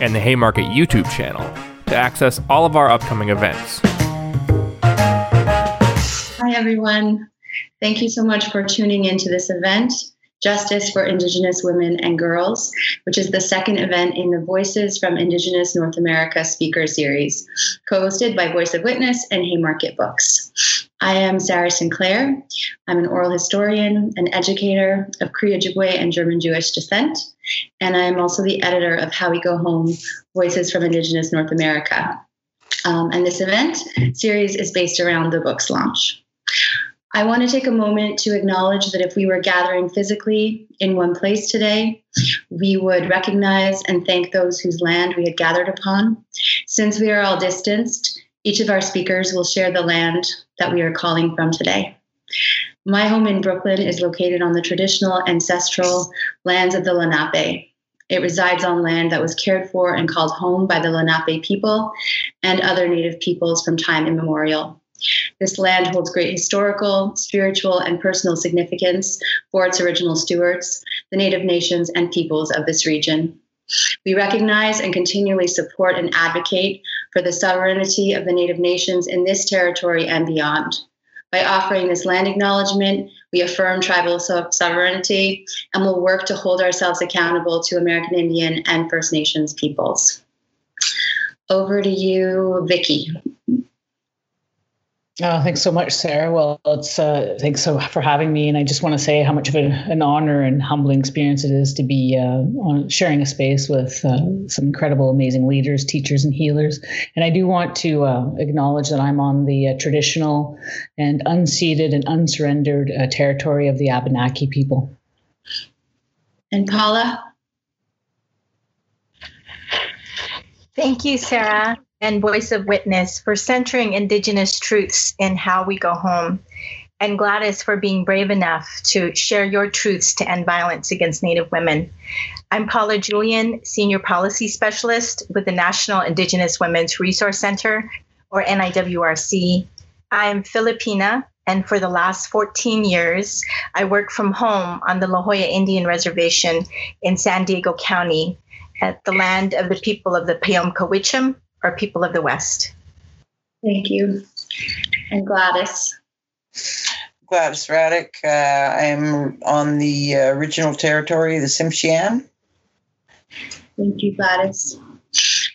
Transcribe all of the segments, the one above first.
and the Haymarket YouTube channel to access all of our upcoming events. Hi, everyone. Thank you so much for tuning into this event, Justice for Indigenous Women and Girls, which is the second event in the Voices from Indigenous North America speaker series, co hosted by Voice of Witness and Haymarket Books. I am Sarah Sinclair. I'm an oral historian, an educator of Cree Ojibwe and German Jewish descent, and I am also the editor of How We Go Home Voices from Indigenous North America. Um, and this event series is based around the book's launch. I want to take a moment to acknowledge that if we were gathering physically in one place today, we would recognize and thank those whose land we had gathered upon. Since we are all distanced, each of our speakers will share the land that we are calling from today. My home in Brooklyn is located on the traditional ancestral lands of the Lenape. It resides on land that was cared for and called home by the Lenape people and other Native peoples from time immemorial. This land holds great historical, spiritual, and personal significance for its original stewards, the Native nations and peoples of this region. We recognize and continually support and advocate for the sovereignty of the Native nations in this territory and beyond. By offering this land acknowledgement, we affirm tribal sovereignty and will work to hold ourselves accountable to American Indian and First Nations peoples. Over to you, Vicki. Oh, thanks so much, Sarah. Well, it's uh, thanks so for having me, and I just want to say how much of a, an honor and humbling experience it is to be uh, on, sharing a space with uh, some incredible, amazing leaders, teachers, and healers. And I do want to uh, acknowledge that I'm on the uh, traditional and unceded and unsurrendered uh, territory of the Abenaki people. And Paula. Thank you, Sarah and Voice of Witness for centering Indigenous truths in how we go home, and Gladys for being brave enough to share your truths to end violence against Native women. I'm Paula Julian, Senior Policy Specialist with the National Indigenous Women's Resource Center, or NIWRC. I'm Filipina, and for the last 14 years, I work from home on the La Jolla Indian Reservation in San Diego County at the land of the people of the Payom are people of the West. Thank you. And Gladys. Gladys Radek. Uh, I am on the uh, original territory of the Tsimshian. Thank you, Gladys.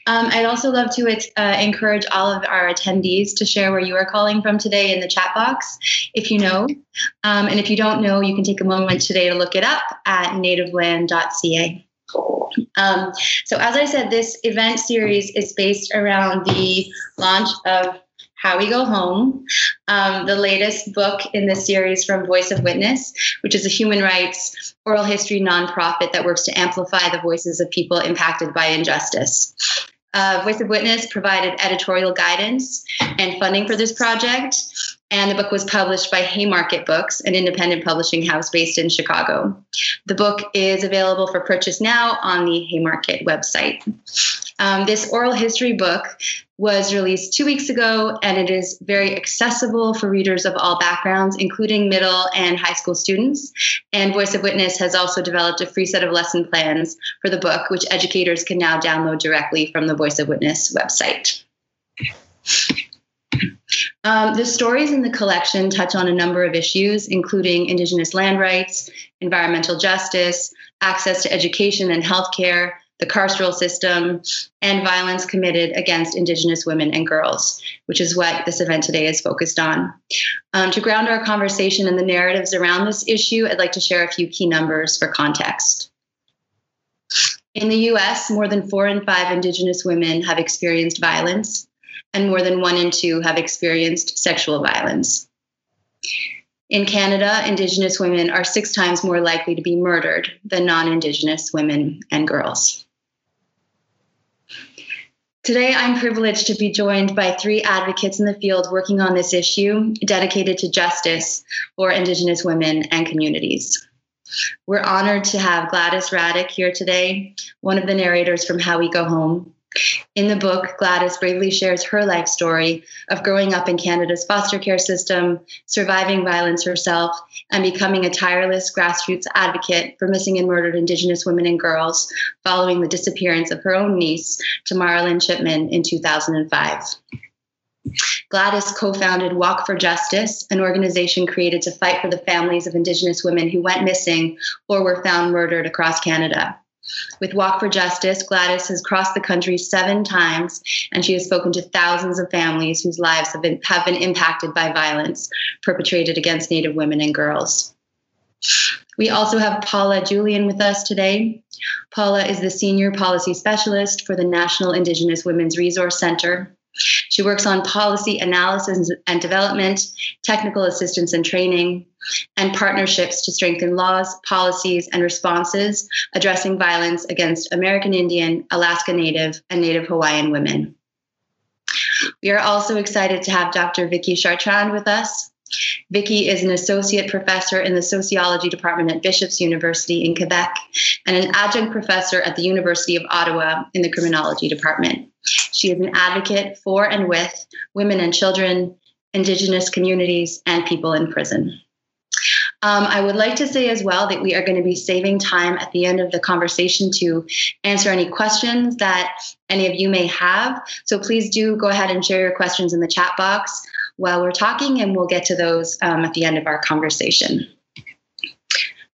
Um, I'd also love to uh, encourage all of our attendees to share where you are calling from today in the chat box, if you know. Um, and if you don't know, you can take a moment today to look it up at nativeland.ca. Um, so, as I said, this event series is based around the launch of How We Go Home, um, the latest book in the series from Voice of Witness, which is a human rights oral history nonprofit that works to amplify the voices of people impacted by injustice. Uh, Voice of Witness provided editorial guidance and funding for this project, and the book was published by Haymarket Books, an independent publishing house based in Chicago. The book is available for purchase now on the Haymarket website. Um, this oral history book was released two weeks ago, and it is very accessible for readers of all backgrounds, including middle and high school students. And Voice of Witness has also developed a free set of lesson plans for the book, which educators can now download directly from the Voice of Witness website. Um, the stories in the collection touch on a number of issues, including Indigenous land rights, environmental justice, access to education and healthcare, the carceral system, and violence committed against Indigenous women and girls, which is what this event today is focused on. Um, to ground our conversation in the narratives around this issue, I'd like to share a few key numbers for context. In the US, more than four in five Indigenous women have experienced violence, and more than one in two have experienced sexual violence. In Canada, Indigenous women are six times more likely to be murdered than non Indigenous women and girls. Today, I'm privileged to be joined by three advocates in the field working on this issue dedicated to justice for Indigenous women and communities. We're honored to have Gladys Radek here today, one of the narrators from How We Go Home. In the book, Gladys bravely shares her life story of growing up in Canada's foster care system, surviving violence herself, and becoming a tireless grassroots advocate for missing and murdered Indigenous women and girls following the disappearance of her own niece, Tamara Lynn Chipman, in 2005. Gladys co founded Walk for Justice, an organization created to fight for the families of Indigenous women who went missing or were found murdered across Canada. With Walk for Justice, Gladys has crossed the country seven times, and she has spoken to thousands of families whose lives have been, have been impacted by violence perpetrated against Native women and girls. We also have Paula Julian with us today. Paula is the Senior Policy Specialist for the National Indigenous Women's Resource Center. She works on policy analysis and development, technical assistance and training, and partnerships to strengthen laws, policies, and responses addressing violence against American Indian, Alaska Native, and Native Hawaiian women. We are also excited to have Dr. Vicky Chartrand with us. Vicky is an associate professor in the sociology department at Bishop's University in Quebec and an adjunct professor at the University of Ottawa in the criminology department. She is an advocate for and with women and children, Indigenous communities, and people in prison. Um, I would like to say as well that we are going to be saving time at the end of the conversation to answer any questions that any of you may have. So please do go ahead and share your questions in the chat box while we're talking, and we'll get to those um, at the end of our conversation.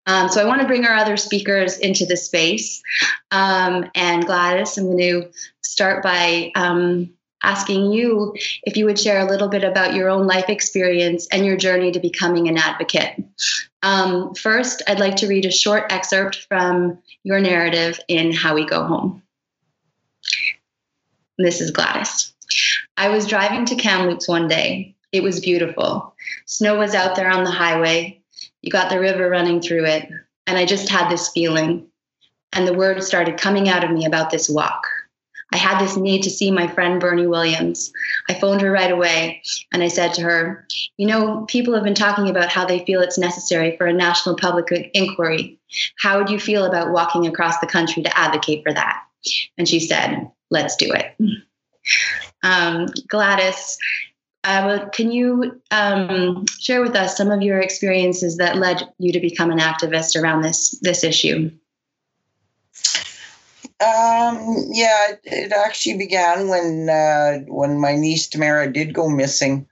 Um, so I want to bring our other speakers into the space. Um, and Gladys, I'm going to start by um, asking you if you would share a little bit about your own life experience and your journey to becoming an advocate. Um, first, I'd like to read a short excerpt from your narrative in How We Go Home. This is Gladys. I was driving to Kamloops one day. It was beautiful. Snow was out there on the highway. You got the river running through it. And I just had this feeling. And the words started coming out of me about this walk. I had this need to see my friend Bernie Williams. I phoned her right away and I said to her, You know, people have been talking about how they feel it's necessary for a national public inquiry. How would you feel about walking across the country to advocate for that? And she said, Let's do it. Um, Gladys, uh, can you um, share with us some of your experiences that led you to become an activist around this this issue? Um, yeah, it, it, actually began when uh, when my niece Tamara did go missing.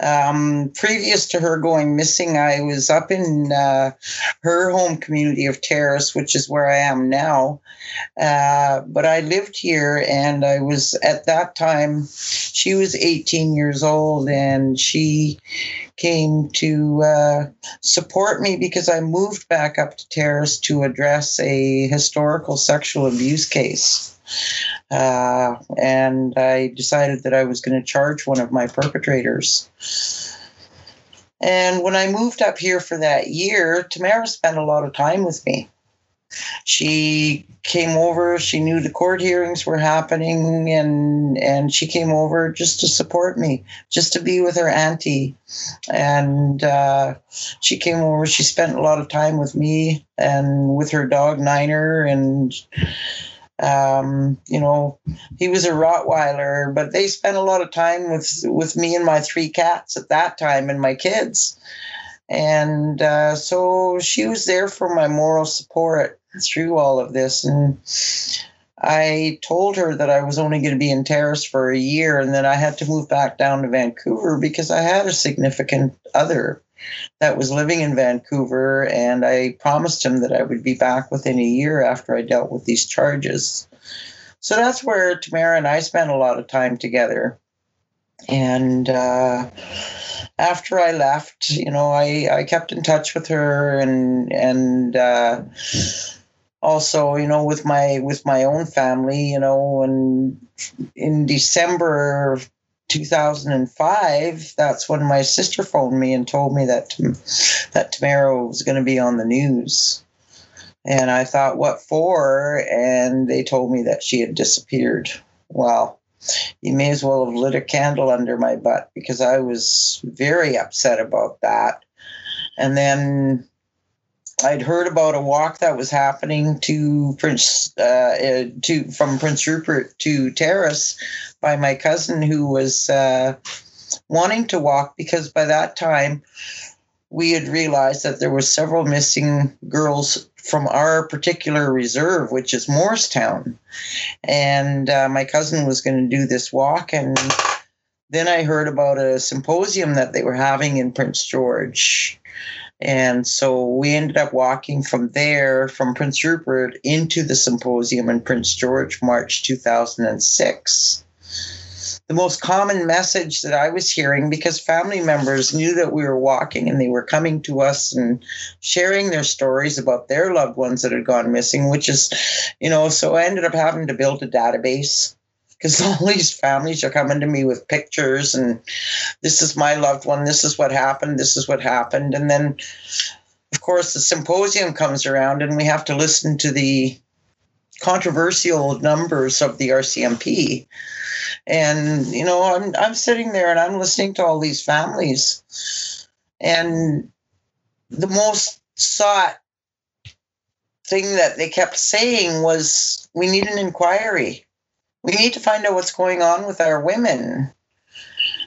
Um, previous to her going missing, I was up in uh, her home community of Terrace, which is where I am now. Uh, but I lived here, and I was at that time. She was 18 years old, and she came to uh, support me because I moved back up to Terrace to address a historical sexual abuse case. Uh, and I decided that I was going to charge one of my perpetrators. And when I moved up here for that year, Tamara spent a lot of time with me. She came over. She knew the court hearings were happening, and and she came over just to support me, just to be with her auntie. And uh, she came over. She spent a lot of time with me and with her dog Niner, and um, you know, he was a Rottweiler, but they spent a lot of time with with me and my three cats at that time, and my kids. And uh, so she was there for my moral support through all of this. And I told her that I was only going to be in Terrace for a year and that I had to move back down to Vancouver because I had a significant other that was living in Vancouver. And I promised him that I would be back within a year after I dealt with these charges. So that's where Tamara and I spent a lot of time together. And, uh, after I left, you know, I, I kept in touch with her and and uh, also, you know, with my with my own family, you know, and in December of 2005, that's when my sister phoned me and told me that that Tamara was going to be on the news. And I thought, what for? And they told me that she had disappeared. Well, you may as well have lit a candle under my butt because I was very upset about that. And then I'd heard about a walk that was happening to Prince uh, uh, to from Prince Rupert to Terrace by my cousin who was uh, wanting to walk because by that time we had realized that there were several missing girls from our particular reserve, which is Moricetown. And uh, my cousin was going to do this walk. And then I heard about a symposium that they were having in Prince George. And so we ended up walking from there, from Prince Rupert, into the symposium in Prince George, March 2006 the most common message that I was hearing because family members knew that we were walking and they were coming to us and sharing their stories about their loved ones that had gone missing, which is, you know, so I ended up having to build a database because all these families are coming to me with pictures and this is my loved one, this is what happened, this is what happened. And then, of course, the symposium comes around and we have to listen to the controversial numbers of the RCMP and you know, I'm I'm sitting there and I'm listening to all these families, and the most sought thing that they kept saying was, "We need an inquiry. We need to find out what's going on with our women."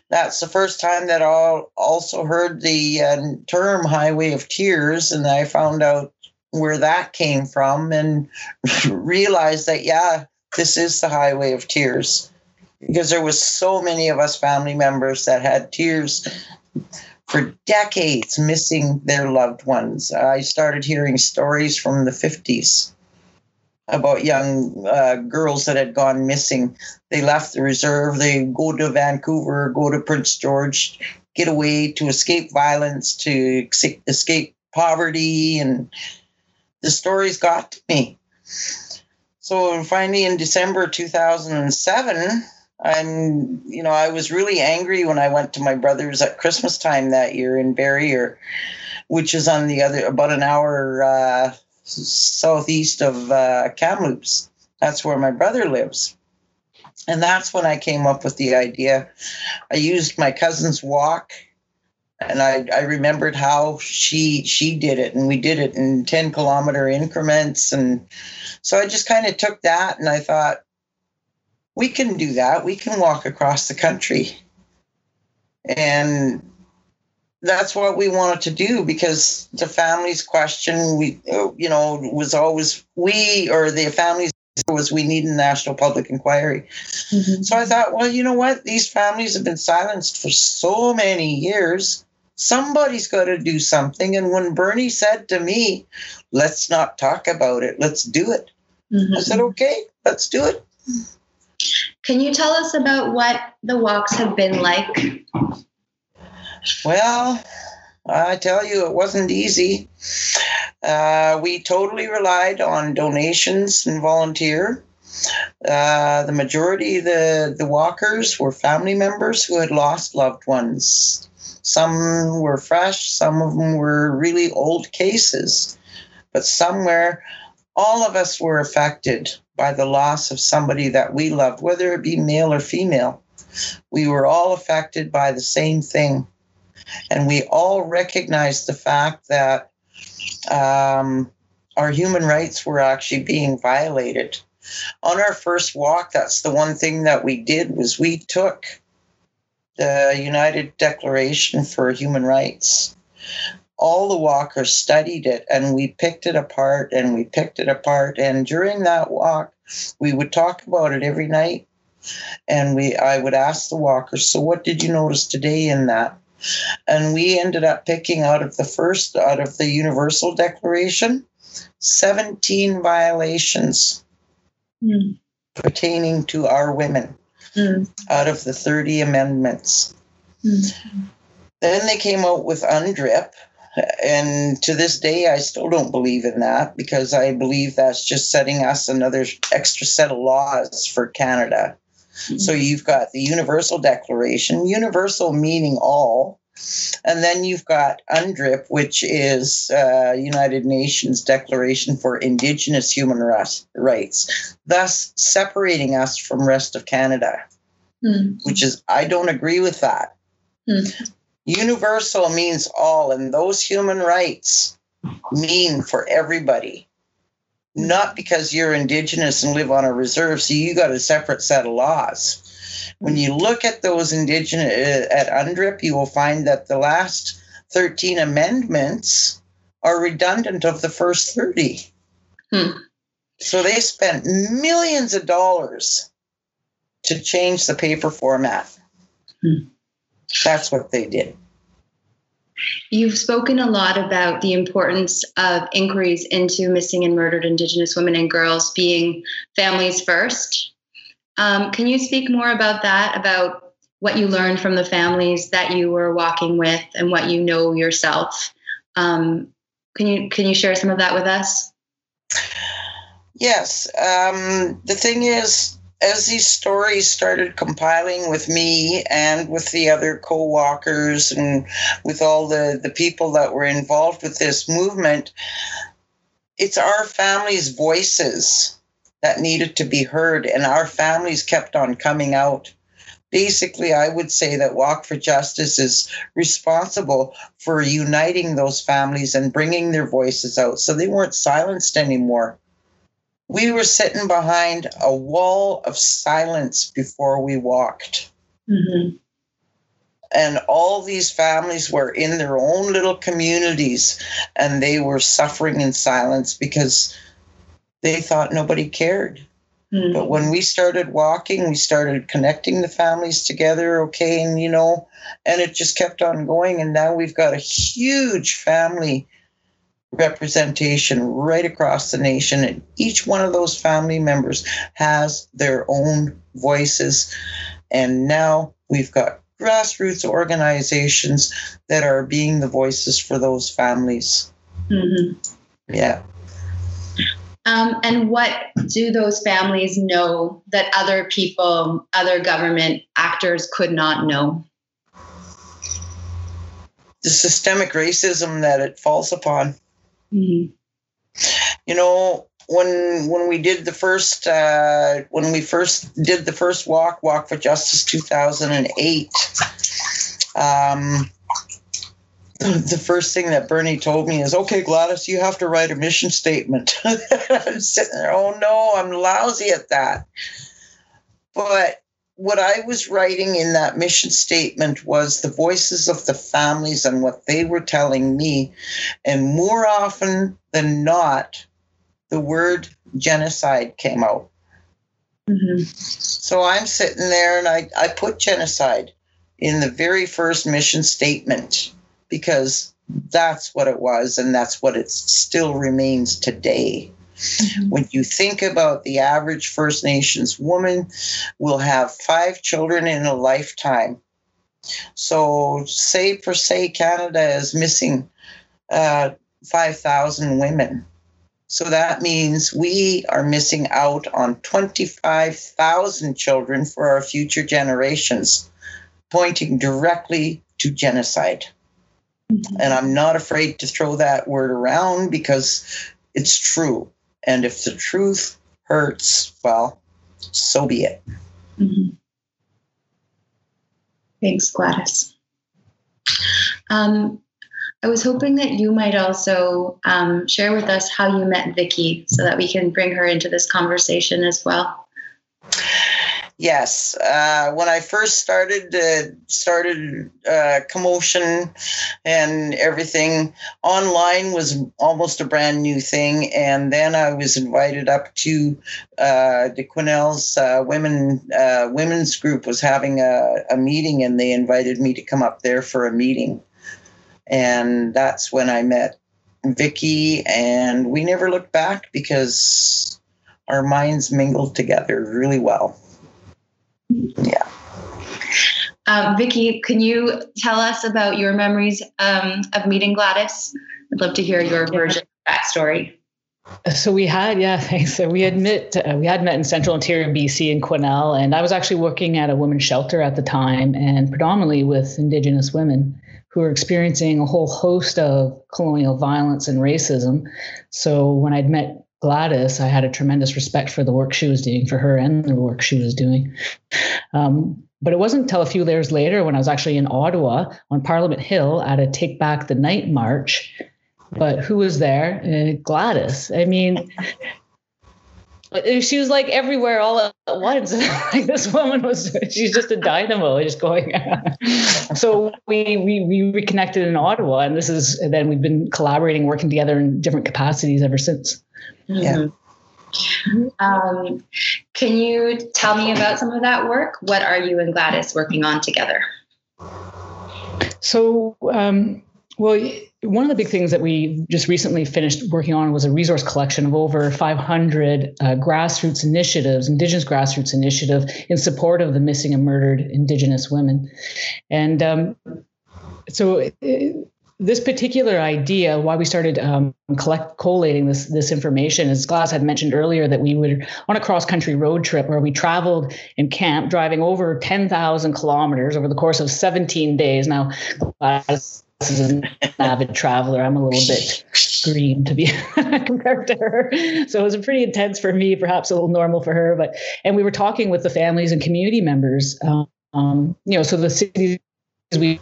That's the first time that I also heard the uh, term "highway of tears," and I found out where that came from and realized that yeah, this is the highway of tears because there was so many of us family members that had tears for decades missing their loved ones. I started hearing stories from the 50s about young uh, girls that had gone missing. They left the reserve, they go to Vancouver, go to Prince George, get away to escape violence, to escape poverty, and the stories got to me. So finally, in December 2007, and you know, I was really angry when I went to my brother's at Christmas time that year in Barriere, which is on the other about an hour uh, southeast of uh, Kamloops. That's where my brother lives. And that's when I came up with the idea. I used my cousin's walk and I, I remembered how she she did it and we did it in 10 kilometer increments and so i just kind of took that and i thought we can do that. We can walk across the country. And that's what we wanted to do because the family's question we you know was always we or the families was we need a national public inquiry mm-hmm. so i thought well you know what these families have been silenced for so many years somebody's got to do something and when bernie said to me let's not talk about it let's do it mm-hmm. i said okay let's do it can you tell us about what the walks have been like? Well, I tell you, it wasn't easy. Uh, we totally relied on donations and volunteer. Uh, the majority of the, the walkers were family members who had lost loved ones. Some were fresh, some of them were really old cases, but somewhere all of us were affected by the loss of somebody that we loved, whether it be male or female. We were all affected by the same thing. And we all recognized the fact that um, our human rights were actually being violated. On our first walk, that's the one thing that we did was we took the United Declaration for Human Rights. All the walkers studied it and we picked it apart and we picked it apart and during that walk we would talk about it every night and we i would ask the walkers so what did you notice today in that? And we ended up picking out of the first out of the universal declaration 17 violations mm. pertaining to our women mm. out of the 30 amendments mm. then they came out with UNDRIP and to this day, I still don't believe in that because I believe that's just setting us another extra set of laws for Canada. Mm-hmm. So you've got the Universal Declaration, universal meaning all. And then you've got UNDRIP, which is uh, United Nations Declaration for Indigenous Human Rights, thus separating us from rest of Canada. mm. which is, I don't agree with that. Mm. Universal means all, and those human rights mean for everybody. Not because you're indigenous and live on a reserve, so you got a separate set of laws. When you look at those indigenous uh, at UNDRIP, you will find that the last 13 amendments are redundant of the first 30. Hmm. So they spent millions of dollars to change the paper format. Hmm. That's what they did. You've spoken a lot about the importance of inquiries into missing and murdered Indigenous women and girls being families first. Um, can you speak more about that, about what you learned from the families that you were walking with and what you know yourself? Um, can you can you share some of that with us? Yes. Um, the thing is, as these stories started compiling with me and with the other co-walkers and with all the, the people that were involved with this movement, it's our families' voices that needed to be heard, and our families kept on coming out. Basically, I would say that Walk for Justice is responsible for uniting those families and bringing their voices out so they weren't silenced anymore we were sitting behind a wall of silence before we walked. Mm-hmm. And all these families were in their own little communities and they were suffering in silence because they thought nobody cared. Mm-hmm. But when we started walking, we started connecting the families together, okay, and you know, and it just kept on going. And now we've got a huge family representation right across the nation. And each one of those family members has their own voices. And now we've got grassroots organizations that are being the voices for those families. Mm-hmm. Yeah. Um, and what do those families know that other people, other government actors could not know? The systemic racism that it falls upon. Mm-hmm. You know, when when we did the first uh, when we first did the first walk, Walk for Justice, two thousand and eight. Um, the first thing that Bernie told me is, "Okay, Gladys, you have to write a mission statement." I'm sitting there, oh no, I'm lousy at that. But what I was writing in that mission statement was the voices of the families and what they were telling me. And more often than not, the word genocide came out. Mm-hmm. So I'm sitting there and I, I put genocide in the very first mission statement because that's what it was and that's what it still remains today. Mm-hmm. When you think about the average First Nations woman will have five children in a lifetime. So, say per se, Canada is missing uh, 5,000 women. So that means we are missing out on 25,000 children for our future generations, pointing directly to genocide. Mm-hmm. And I'm not afraid to throw that word around because it's true. And if the truth hurts, well, so be it. Mm-hmm. Thanks, Gladys. Um, I was hoping that you might also um, share with us how you met Vicky so that we can bring her into this conversation as well. Yes, uh, when I first started uh, started uh, commotion and everything, online was almost a brand new thing. And then I was invited up to uh, the Quesnel's uh, women uh, women's group was having a, a meeting, and they invited me to come up there for a meeting. And that's when I met Vicky, and we never looked back because our minds mingled together really well. Yeah. Um, Vicky, can you tell us about your memories um, of meeting Gladys? I'd love to hear your version of that story. So we had, yeah, thanks. So we had met, uh, we had met in Central Interior BC in Quesnel, and I was actually working at a women's shelter at the time, and predominantly with Indigenous women who were experiencing a whole host of colonial violence and racism. So when I'd met Gladys, I had a tremendous respect for the work she was doing, for her and the work she was doing. Um, but it wasn't until a few years later when I was actually in Ottawa on Parliament Hill at a Take Back the Night march. But who was there? Uh, Gladys. I mean, she was like everywhere all at once. like this woman was, she's just a dynamo, just going. so we, we we reconnected in Ottawa, and this is and then we've been collaborating, working together in different capacities ever since. Yeah. Mm-hmm. Um, can you tell me about some of that work? What are you and Gladys working on together? So, um, well, one of the big things that we just recently finished working on was a resource collection of over 500 uh, grassroots initiatives, Indigenous grassroots initiative in support of the missing and murdered Indigenous women. And um, so, it, this particular idea, why we started um, collect collating this this information, as Glass had mentioned earlier, that we were on a cross country road trip where we traveled in camp, driving over ten thousand kilometers over the course of seventeen days. Now, Glass is an avid traveler. I'm a little bit green to be compared to her, so it was pretty intense for me, perhaps a little normal for her. But and we were talking with the families and community members. Um, you know, so the cities we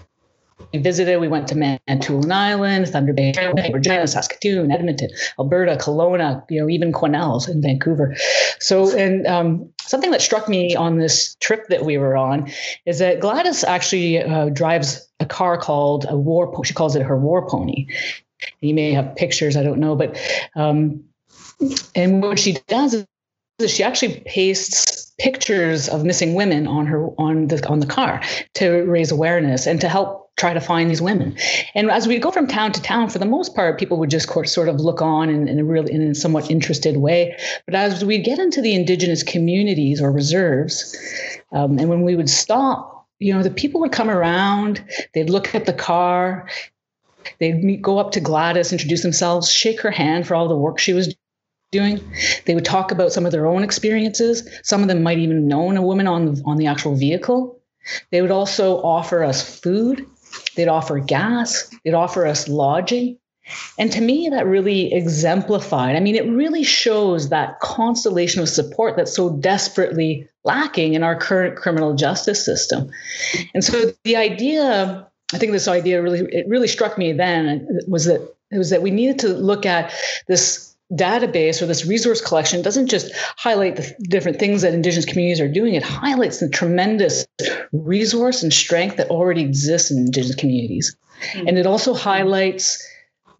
we visited. We went to Manitoulin Island, Thunder Bay, Regina, Saskatoon, Edmonton, Alberta, Kelowna, you know, even Quesnel's in Vancouver. So, and um, something that struck me on this trip that we were on is that Gladys actually uh, drives a car called a war. She calls it her war pony. You may have pictures, I don't know, but um, and what she does is she actually pastes pictures of missing women on her on the on the car to raise awareness and to help try to find these women. And as we go from town to town, for the most part, people would just sort of look on in, in a really in a somewhat interested way. But as we get into the indigenous communities or reserves, um, and when we would stop, you know, the people would come around, they'd look at the car, they'd meet, go up to Gladys, introduce themselves, shake her hand for all the work she was doing. They would talk about some of their own experiences. Some of them might even known a woman on on the actual vehicle. They would also offer us food. They'd offer gas. They'd offer us lodging. And to me, that really exemplified. I mean, it really shows that constellation of support that's so desperately lacking in our current criminal justice system. And so the idea, I think this idea really, it really struck me then was that it was that we needed to look at this database or this resource collection doesn't just highlight the different things that indigenous communities are doing it highlights the tremendous resource and strength that already exists in indigenous communities mm-hmm. and it also highlights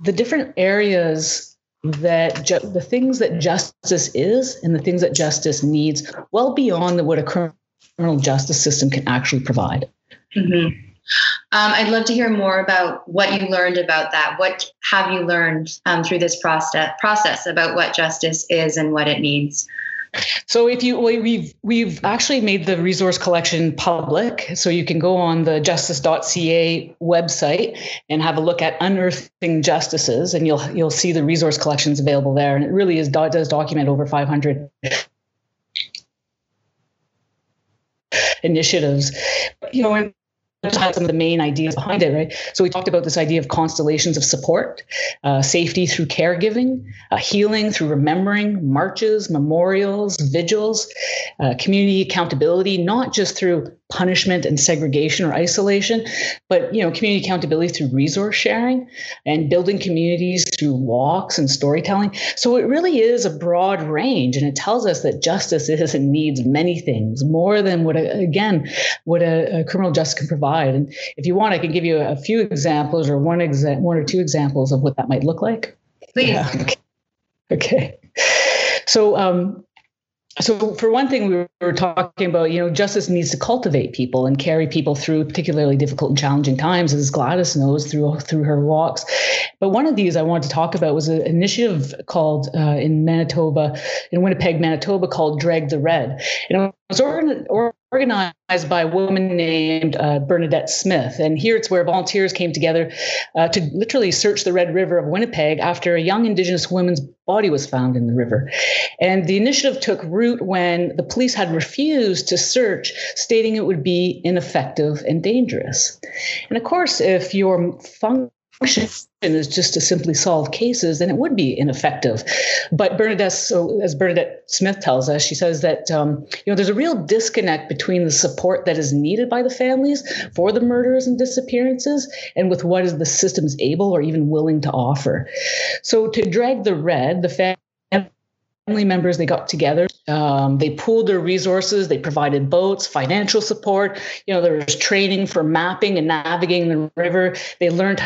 the different areas that ju- the things that justice is and the things that justice needs well beyond what a criminal justice system can actually provide mm-hmm. Um, I'd love to hear more about what you learned about that. What have you learned um, through this process process about what justice is and what it needs? So if you we've we've actually made the resource collection public, so you can go on the justice.ca website and have a look at unearthing justices, and you'll you'll see the resource collections available there. And it really is does document over 500 initiatives. You know, and some of the main ideas behind it, right? So we talked about this idea of constellations of support, uh, safety through caregiving, uh, healing through remembering, marches, memorials, vigils, uh, community accountability, not just through punishment and segregation or isolation, but you know, community accountability through resource sharing and building communities through walks and storytelling. So it really is a broad range, and it tells us that justice is and needs many things more than what a, again what a, a criminal justice can provide. And if you want, I can give you a few examples or one exa- one or two examples of what that might look like. Please. Yeah. Okay. So um, so for one thing we were talking about you know justice needs to cultivate people and carry people through particularly difficult and challenging times as gladys knows through through her walks. But one of these i wanted to talk about was an initiative called uh, in manitoba in winnipeg manitoba called drag the red. And it was organized by a woman named uh, Bernadette Smith. And here it's where volunteers came together uh, to literally search the Red River of Winnipeg after a young Indigenous woman's body was found in the river. And the initiative took root when the police had refused to search, stating it would be ineffective and dangerous. And of course, if you're fun- is just to simply solve cases, then it would be ineffective. But Bernadette, so as Bernadette Smith tells us, she says that um, you know there's a real disconnect between the support that is needed by the families for the murders and disappearances, and with what is the system is able or even willing to offer. So to drag the red, the family members they got together um, they pooled their resources they provided boats financial support you know there was training for mapping and navigating the river they learned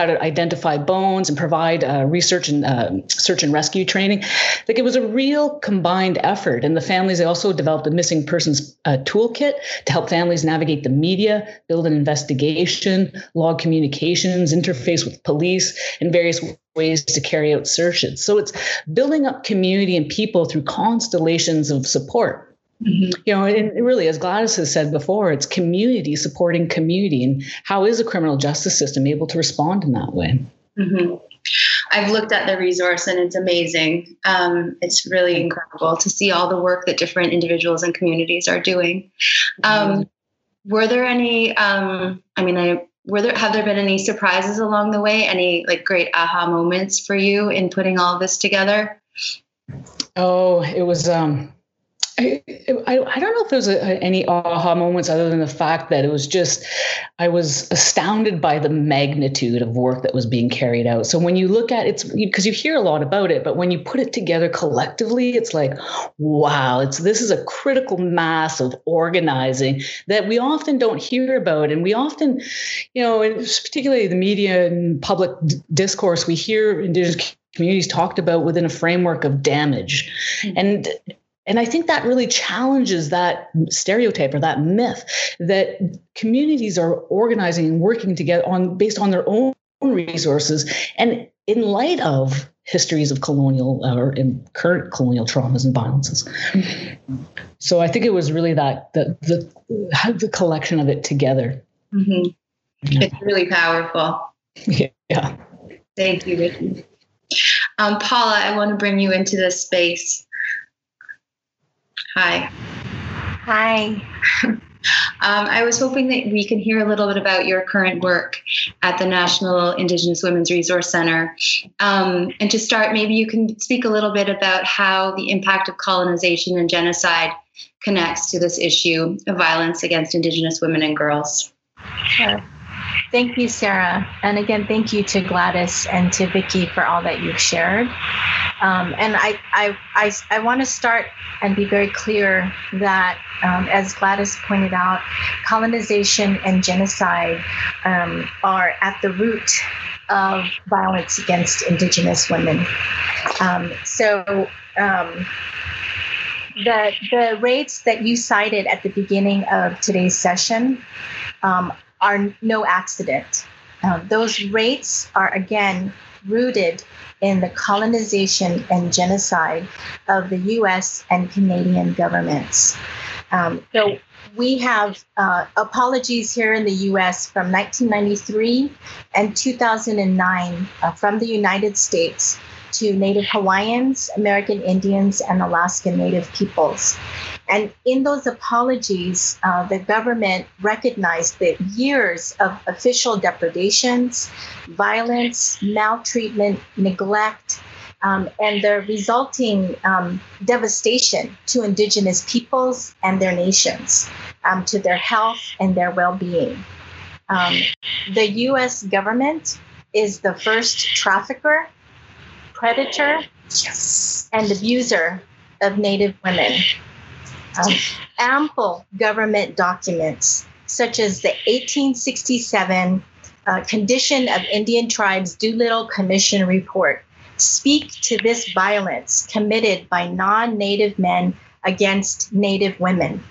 how to identify bones and provide uh, research and uh, search and rescue training. Like it was a real combined effort. And the families, they also developed a missing persons uh, toolkit to help families navigate the media, build an investigation, log communications, interface with police, and various ways to carry out searches. So it's building up community and people through constellations of support. Mm-hmm. You know, and really, as Gladys has said before, it's community supporting community. And how is a criminal justice system able to respond in that way? Mm-hmm. I've looked at the resource and it's amazing. Um, it's really incredible to see all the work that different individuals and communities are doing. Um, mm-hmm. Were there any? Um, I mean, I were there have there been any surprises along the way? Any like great aha moments for you in putting all this together? Oh, it was um I, I, I don't know if there was a, any aha moments other than the fact that it was just, I was astounded by the magnitude of work that was being carried out. So when you look at it, because you hear a lot about it, but when you put it together collectively, it's like, wow, it's this is a critical mass of organizing that we often don't hear about, and we often, you know, particularly the media and public discourse, we hear indigenous communities talked about within a framework of damage, mm-hmm. and and I think that really challenges that stereotype or that myth that communities are organizing and working together on based on their own resources and in light of histories of colonial or current colonial traumas and violences. So I think it was really that the the, the collection of it together. Mm-hmm. Yeah. It's really powerful. Yeah. Thank you, Vicki. Um, Paula, I want to bring you into this space. Hi. Hi. Um, I was hoping that we can hear a little bit about your current work at the National Indigenous Women's Resource Center. Um, and to start, maybe you can speak a little bit about how the impact of colonization and genocide connects to this issue of violence against Indigenous women and girls. Sure. Thank you, Sarah. And again, thank you to Gladys and to Vicki for all that you've shared. Um, and I, I, I, I want to start and be very clear that, um, as Gladys pointed out, colonization and genocide um, are at the root of violence against Indigenous women. Um, so, um, the, the rates that you cited at the beginning of today's session um, are no accident. Uh, those rates are again rooted in the colonization and genocide of the US and Canadian governments. Um, so we have uh, apologies here in the US from 1993 and 2009 uh, from the United States to Native Hawaiians, American Indians, and Alaska Native peoples. And in those apologies, uh, the government recognized the years of official depredations, violence, maltreatment, neglect, um, and the resulting um, devastation to Indigenous peoples and their nations, um, to their health and their well being. Um, the US government is the first trafficker predator yes. and abuser of Native women. Ample government documents, such as the 1867 uh, Condition of Indian Tribes Doolittle Commission report, speak to this violence committed by non Native men against Native women.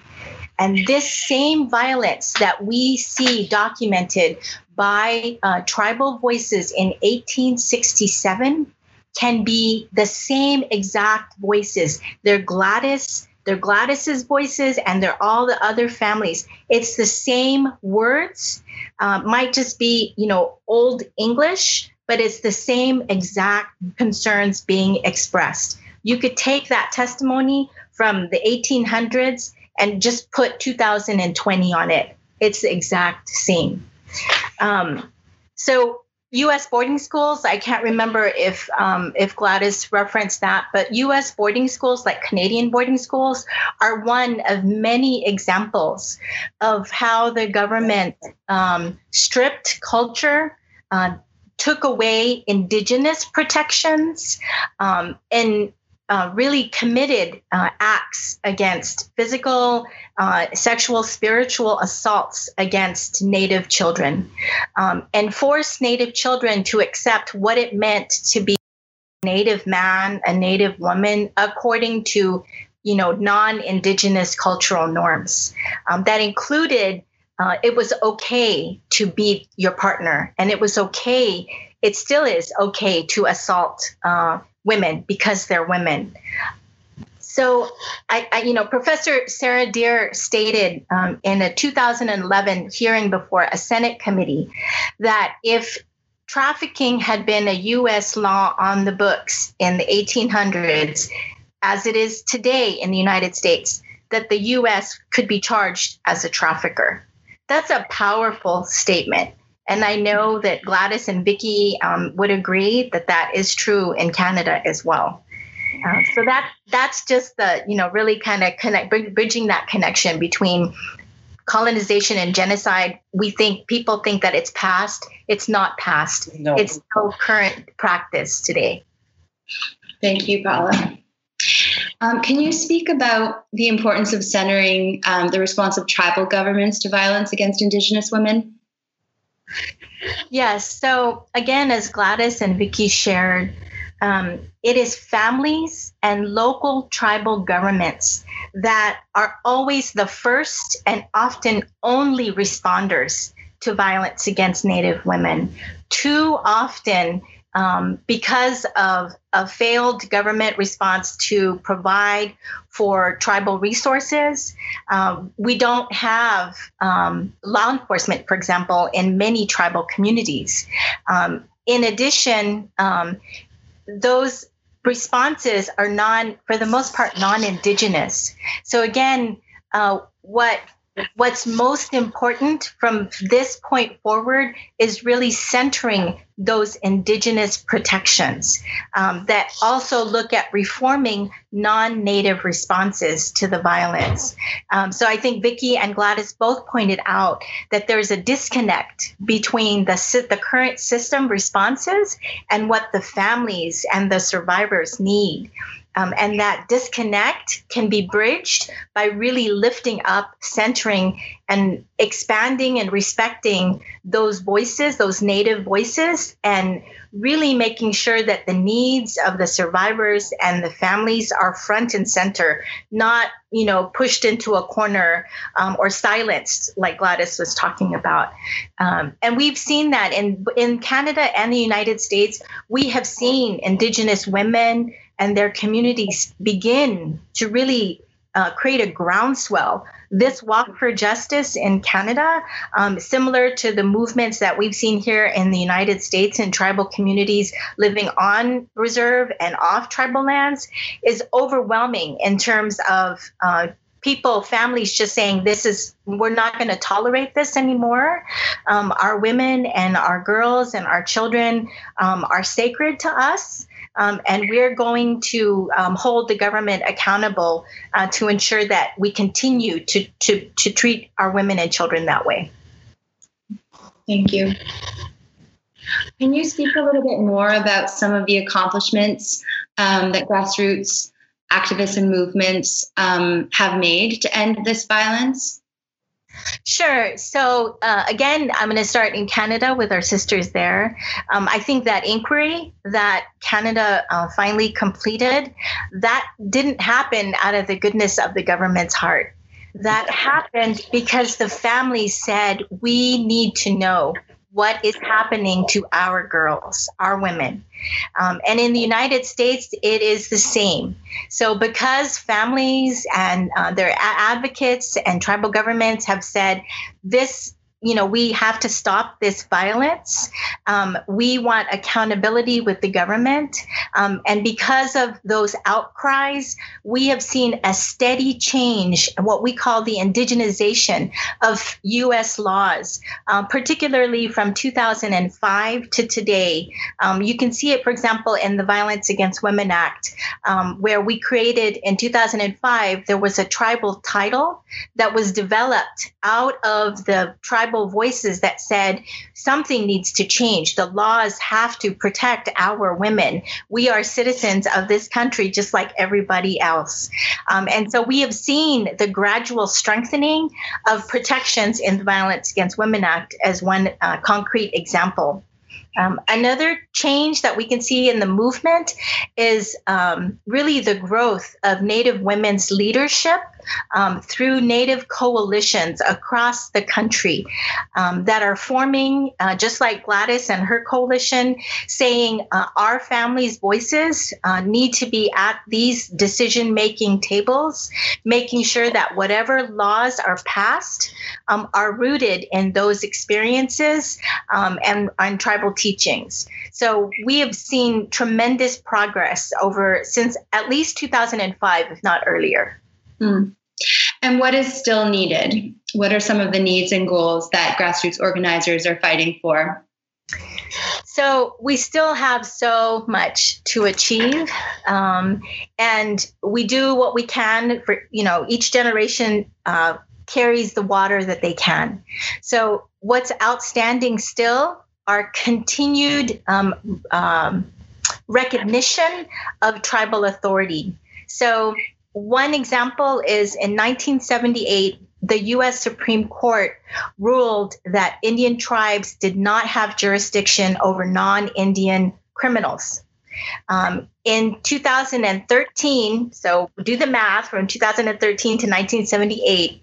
And this same violence that we see documented by uh, tribal voices in 1867 can be the same exact voices. They're Gladys, they're Gladys's voices, and they're all the other families. It's the same words, uh, might just be, you know, old English, but it's the same exact concerns being expressed. You could take that testimony from the 1800s and just put 2020 on it. It's the exact same. Um, so U.S. boarding schools. I can't remember if um, if Gladys referenced that, but U.S. boarding schools, like Canadian boarding schools, are one of many examples of how the government um, stripped culture, uh, took away indigenous protections, um, and uh, really committed uh, acts against physical, uh, sexual, spiritual assaults against Native children, um, and forced Native children to accept what it meant to be a Native man, a Native woman, according to you know non-indigenous cultural norms. Um, that included uh, it was okay to beat your partner, and it was okay. It still is okay to assault uh, women because they're women. So, I, I, you know, Professor Sarah Deer stated um, in a 2011 hearing before a Senate committee that if trafficking had been a U.S. law on the books in the 1800s, as it is today in the United States, that the U.S. could be charged as a trafficker. That's a powerful statement. And I know that Gladys and Vicki um, would agree that that is true in Canada as well. Uh, so that that's just the you know really kind of connect bridging that connection between colonization and genocide. We think people think that it's past. It's not past. No. It's still current practice today. Thank you, Paula. Um, can you speak about the importance of centering um, the response of tribal governments to violence against Indigenous women? Yes. So again, as Gladys and Vicki shared, um, it is families and local tribal governments that are always the first and often only responders to violence against Native women. Too often, um, because of a failed government response to provide for tribal resources. Um, we don't have um, law enforcement, for example, in many tribal communities. Um, in addition, um, those responses are non, for the most part, non-indigenous. So again, uh, what what's most important from this point forward is really centering those indigenous protections um, that also look at reforming non-native responses to the violence. Um, so i think vicki and gladys both pointed out that there's a disconnect between the, the current system responses and what the families and the survivors need um, and that disconnect can be bridged by really lifting up, centering, and expanding and respecting those voices, those native voices, and really making sure that the needs of the survivors and the families are front and center, not you know pushed into a corner um, or silenced, like Gladys was talking about. Um, and we've seen that in in Canada and the United States. We have seen Indigenous women and their communities begin to really uh, create a groundswell. This walk for justice in Canada, um, similar to the movements that we've seen here in the United States in tribal communities living on reserve and off tribal lands, is overwhelming in terms of uh, people, families just saying, This is, we're not going to tolerate this anymore. Um, our women and our girls and our children um, are sacred to us. Um, and we're going to um, hold the government accountable uh, to ensure that we continue to, to, to treat our women and children that way. Thank you. Can you speak a little bit more about some of the accomplishments um, that grassroots activists and movements um, have made to end this violence? Sure. So uh, again, I'm going to start in Canada with our sisters there. Um, I think that inquiry that Canada uh, finally completed, that didn't happen out of the goodness of the government's heart. That happened because the family said, we need to know what is happening to our girls, our women. Um, and in the United States, it is the same. So, because families and uh, their advocates and tribal governments have said this you know, we have to stop this violence. Um, we want accountability with the government. Um, and because of those outcries, we have seen a steady change, what we call the indigenization of U.S. laws, uh, particularly from 2005 to today. Um, you can see it, for example, in the Violence Against Women Act, um, where we created in 2005, there was a tribal title that was developed out of the tribal tribal voices that said something needs to change. The laws have to protect our women. We are citizens of this country just like everybody else. Um, and so we have seen the gradual strengthening of protections in the Violence Against Women Act as one uh, concrete example. Um, another change that we can see in the movement is um, really the growth of Native women's leadership um, through Native coalitions across the country um, that are forming, uh, just like Gladys and her coalition, saying uh, our families' voices uh, need to be at these decision making tables, making sure that whatever laws are passed um, are rooted in those experiences um, and, and tribal teachings. So we have seen tremendous progress over since at least 2005, if not earlier. Mm. And what is still needed? What are some of the needs and goals that grassroots organizers are fighting for? So we still have so much to achieve, um, and we do what we can for you know each generation uh, carries the water that they can. So what's outstanding still are continued um, um, recognition of tribal authority. So one example is in 1978, the US Supreme Court ruled that Indian tribes did not have jurisdiction over non Indian criminals. Um, in 2013, so do the math from 2013 to 1978,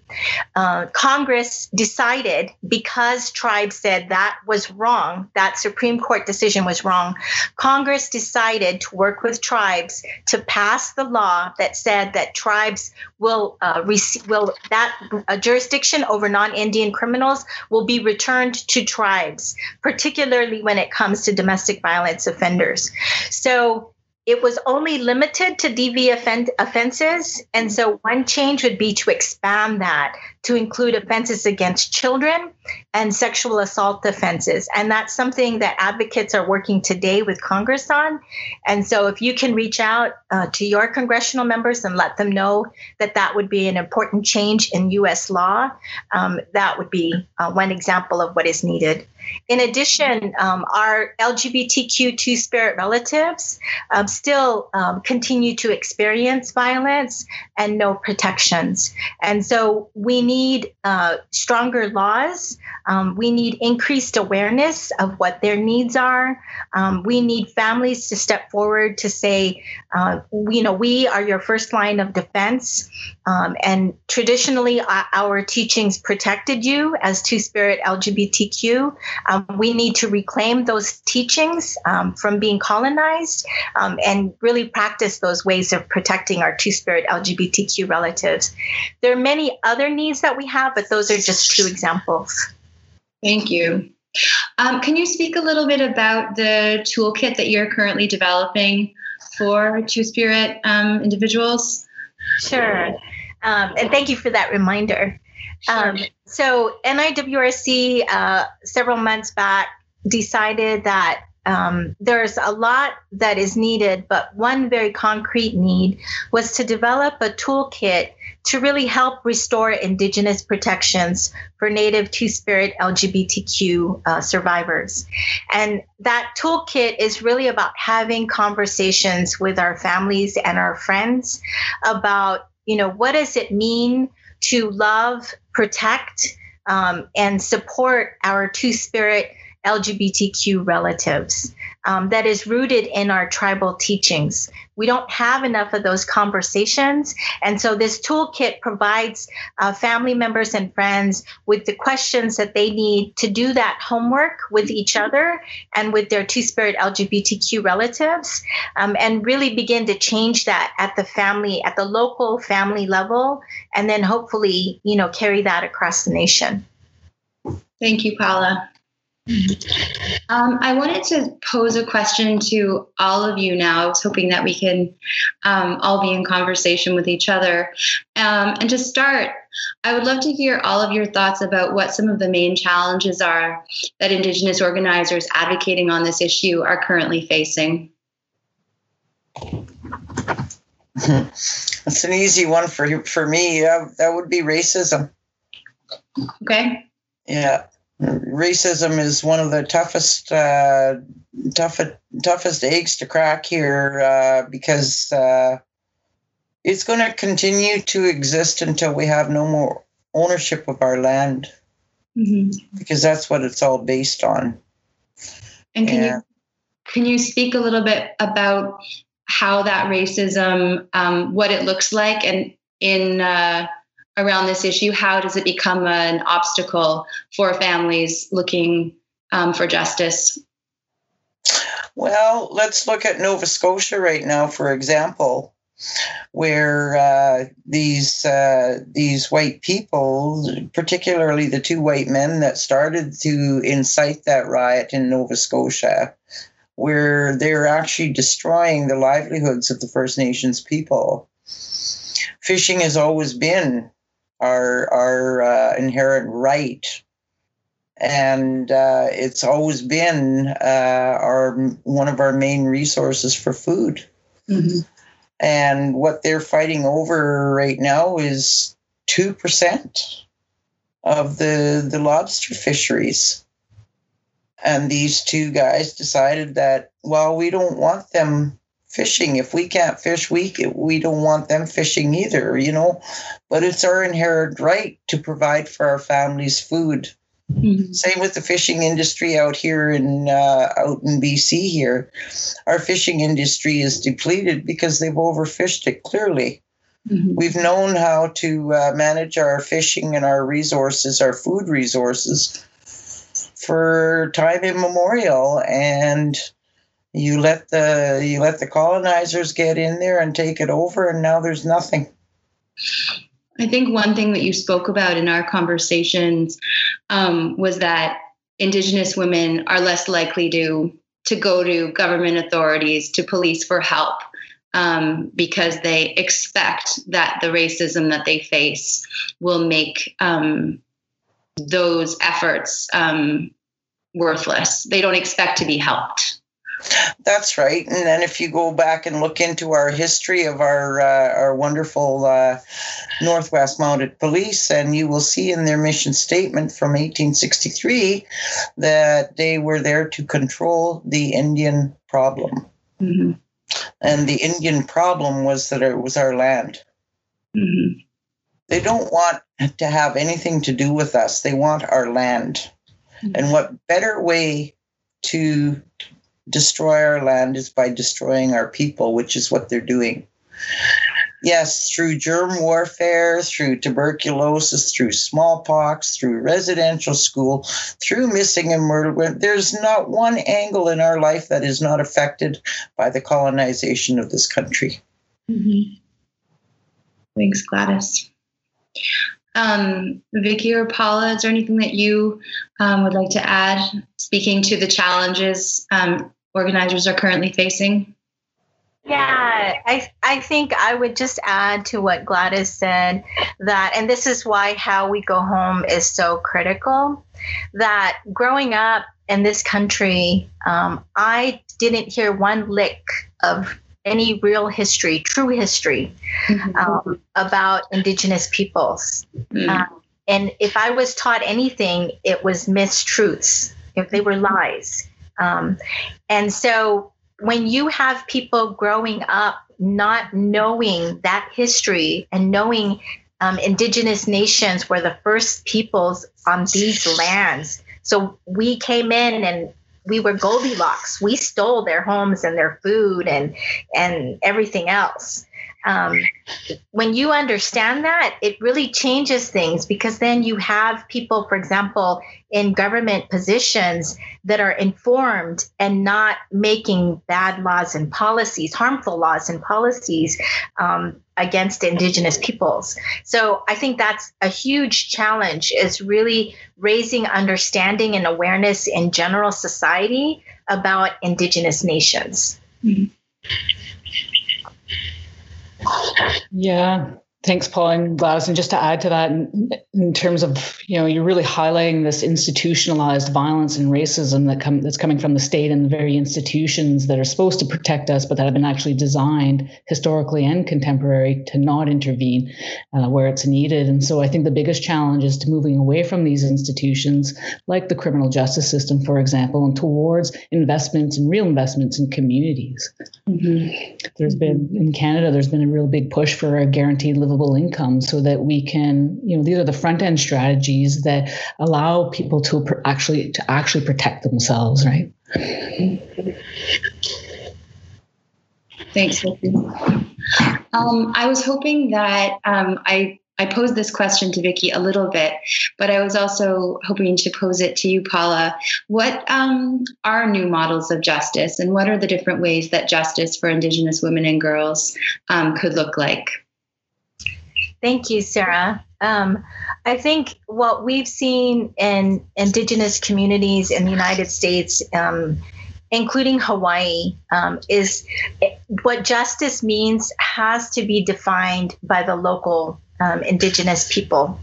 uh, Congress decided because tribes said that was wrong, that Supreme Court decision was wrong, Congress decided to work with tribes to pass the law that said that tribes will uh, receive, will that a jurisdiction over non-Indian criminals will be returned to tribes, particularly when it comes to domestic violence offenders. So it was only limited to DV offend- offenses. And so one change would be to expand that to include offenses against children and sexual assault offenses. And that's something that advocates are working today with Congress on. And so if you can reach out uh, to your congressional members and let them know that that would be an important change in US law, um, that would be uh, one example of what is needed. In addition, um, our LGBTQ two spirit relatives um, still um, continue to experience violence and no protections. And so we need uh, stronger laws. Um, we need increased awareness of what their needs are. Um, we need families to step forward to say, uh, you know, we are your first line of defense. Um, and traditionally, uh, our teachings protected you as two spirit LGBTQ. Um, we need to reclaim those teachings um, from being colonized um, and really practice those ways of protecting our two spirit LGBTQ relatives. There are many other needs that we have, but those are just two examples. Thank you. Um, can you speak a little bit about the toolkit that you're currently developing for Two Spirit um, individuals? Sure. Um, and thank you for that reminder. Um, so NIWRC uh, several months back decided that um, there's a lot that is needed, but one very concrete need was to develop a toolkit to really help restore Indigenous protections for Native Two Spirit LGBTQ uh, survivors. And that toolkit is really about having conversations with our families and our friends about, you know, what does it mean to love, protect, um, and support our Two Spirit LGBTQ relatives um, that is rooted in our tribal teachings. We don't have enough of those conversations. And so this toolkit provides uh, family members and friends with the questions that they need to do that homework with each other and with their two spirit LGBTQ relatives um, and really begin to change that at the family, at the local family level, and then hopefully, you know, carry that across the nation. Thank you, Paula. Um, I wanted to pose a question to all of you now. I was hoping that we can um, all be in conversation with each other. Um, and to start, I would love to hear all of your thoughts about what some of the main challenges are that Indigenous organizers advocating on this issue are currently facing. That's an easy one for for me. Uh, that would be racism. Okay. Yeah, racism is one of the toughest, uh, toughest, toughest eggs to crack here uh, because uh, it's going to continue to exist until we have no more ownership of our land, mm-hmm. because that's what it's all based on. And can yeah. you can you speak a little bit about how that racism, um, what it looks like, and in uh, around this issue? How does it become an obstacle for families looking um, for justice? Well, let's look at Nova Scotia right now, for example, where uh, these uh, these white people, particularly the two white men that started to incite that riot in Nova Scotia, where they're actually destroying the livelihoods of the First Nations people. Fishing has always been our our uh, inherent right, and uh, it's always been uh, our one of our main resources for food. Mm-hmm. And what they're fighting over right now is two percent of the the lobster fisheries. And these two guys decided that well, we don't want them fishing. If we can't fish, we we don't want them fishing either, you know. But it's our inherent right to provide for our families food. Mm-hmm. Same with the fishing industry out here in uh, out in BC. Here, our fishing industry is depleted because they've overfished it. Clearly, mm-hmm. we've known how to uh, manage our fishing and our resources, our food resources, for time immemorial, and you let the you let the colonizers get in there and take it over and now there's nothing i think one thing that you spoke about in our conversations um, was that indigenous women are less likely to to go to government authorities to police for help um, because they expect that the racism that they face will make um, those efforts um, worthless. They don't expect to be helped. That's right. And then if you go back and look into our history of our uh, our wonderful uh, Northwest Mounted Police, and you will see in their mission statement from 1863 that they were there to control the Indian problem. Mm-hmm. And the Indian problem was that it was our land. Mm-hmm. They don't want to have anything to do with us. They want our land. Mm-hmm. And what better way to destroy our land is by destroying our people, which is what they're doing. Yes, through germ warfare, through tuberculosis, through smallpox, through residential school, through missing and murder. There's not one angle in our life that is not affected by the colonization of this country. Mm-hmm. Thanks, Gladys. Um, Vicky or Paula, is there anything that you um, would like to add, speaking to the challenges um, organizers are currently facing? Yeah, I, I think I would just add to what Gladys said that, and this is why How We Go Home is so critical, that growing up in this country, um, I didn't hear one lick of any real history, true history mm-hmm. um, about Indigenous peoples. Mm-hmm. Um, and if I was taught anything, it was mistruths, if they were lies. Um, and so when you have people growing up not knowing that history and knowing um, indigenous nations were the first peoples on these lands. So we came in and we were Goldilocks. We stole their homes and their food and and everything else um, when you understand that, it really changes things because then you have people, for example, in government positions that are informed and not making bad laws and policies, harmful laws and policies um, against indigenous peoples so i think that's a huge challenge is really raising understanding and awareness in general society about indigenous nations mm-hmm. Yeah Thanks, Paul and Gladys. And just to add to that, in, in, terms of you know, you're really highlighting this institutionalized violence and racism that come that's coming from the state and the very institutions that are supposed to protect us, but that have been actually designed historically and contemporary to not intervene uh, where it's needed. And so, I think the biggest challenge is to moving away from these institutions, like the criminal justice system, for example, and towards investments and real investments in communities. Mm-hmm. There's been in Canada, there's been a real big push for a guaranteed livable income so that we can you know these are the front end strategies that allow people to pr- actually to actually protect themselves right thanks um, i was hoping that um, i I posed this question to Vicki a little bit, but I was also hoping to pose it to you, Paula. What um, are new models of justice, and what are the different ways that justice for Indigenous women and girls um, could look like? Thank you, Sarah. Um, I think what we've seen in indigenous communities in the United States, um, including Hawaii, um, is what justice means has to be defined by the local um, indigenous people,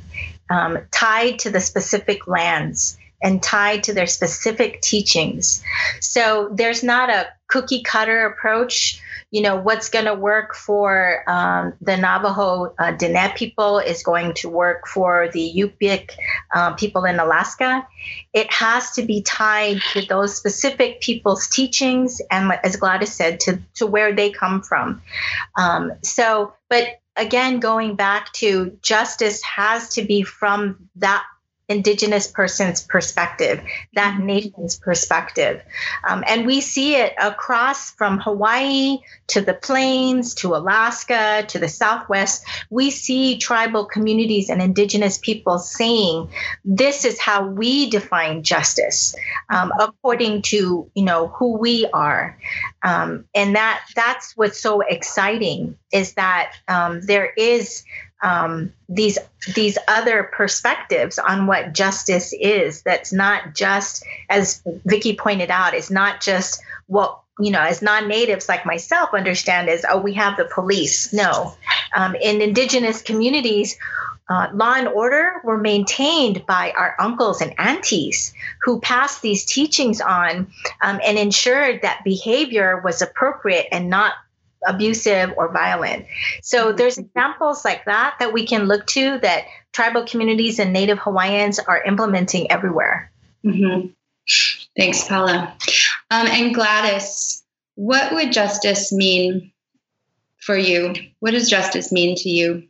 um, tied to the specific lands and tied to their specific teachings. So there's not a cookie cutter approach you know what's going to work for um, the Navajo uh, Diné people is going to work for the Yupik uh, people in Alaska. It has to be tied to those specific people's teachings and, as Gladys said, to to where they come from. Um, so, but again, going back to justice has to be from that indigenous person's perspective, that mm-hmm. nation's perspective. Um, and we see it across from Hawaii to the plains to Alaska to the Southwest. We see tribal communities and indigenous people saying, this is how we define justice um, according to, you know, who we are. Um, and that that's what's so exciting is that um, there is um, these these other perspectives on what justice is. That's not just, as Vicki pointed out, is not just what you know as non-natives like myself understand is oh we have the police. No, um, in indigenous communities. Uh, law and order were maintained by our uncles and aunties who passed these teachings on um, and ensured that behavior was appropriate and not abusive or violent. So mm-hmm. there's examples like that that we can look to that tribal communities and Native Hawaiians are implementing everywhere. Mm-hmm. Thanks, Paula. Um, and Gladys, what would justice mean for you? What does justice mean to you?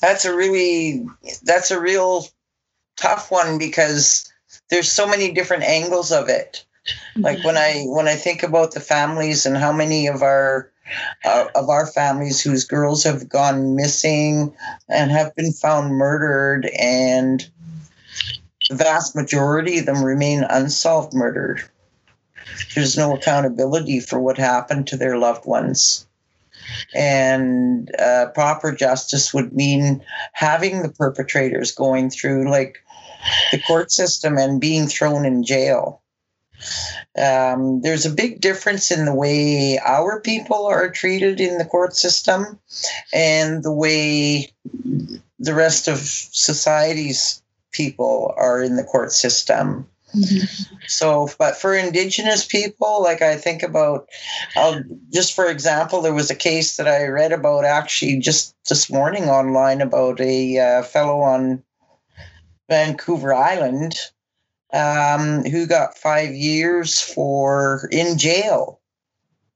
That's a really that's a real tough one because there's so many different angles of it. Like when I when I think about the families and how many of our uh, of our families whose girls have gone missing and have been found murdered, and the vast majority of them remain unsolved murdered. There's no accountability for what happened to their loved ones. And uh, proper justice would mean having the perpetrators going through, like, the court system and being thrown in jail. Um, there's a big difference in the way our people are treated in the court system and the way the rest of society's people are in the court system. Mm-hmm. So, but for Indigenous people, like I think about, I'll, just for example, there was a case that I read about actually just this morning online about a uh, fellow on Vancouver Island, um, who got five years for in jail.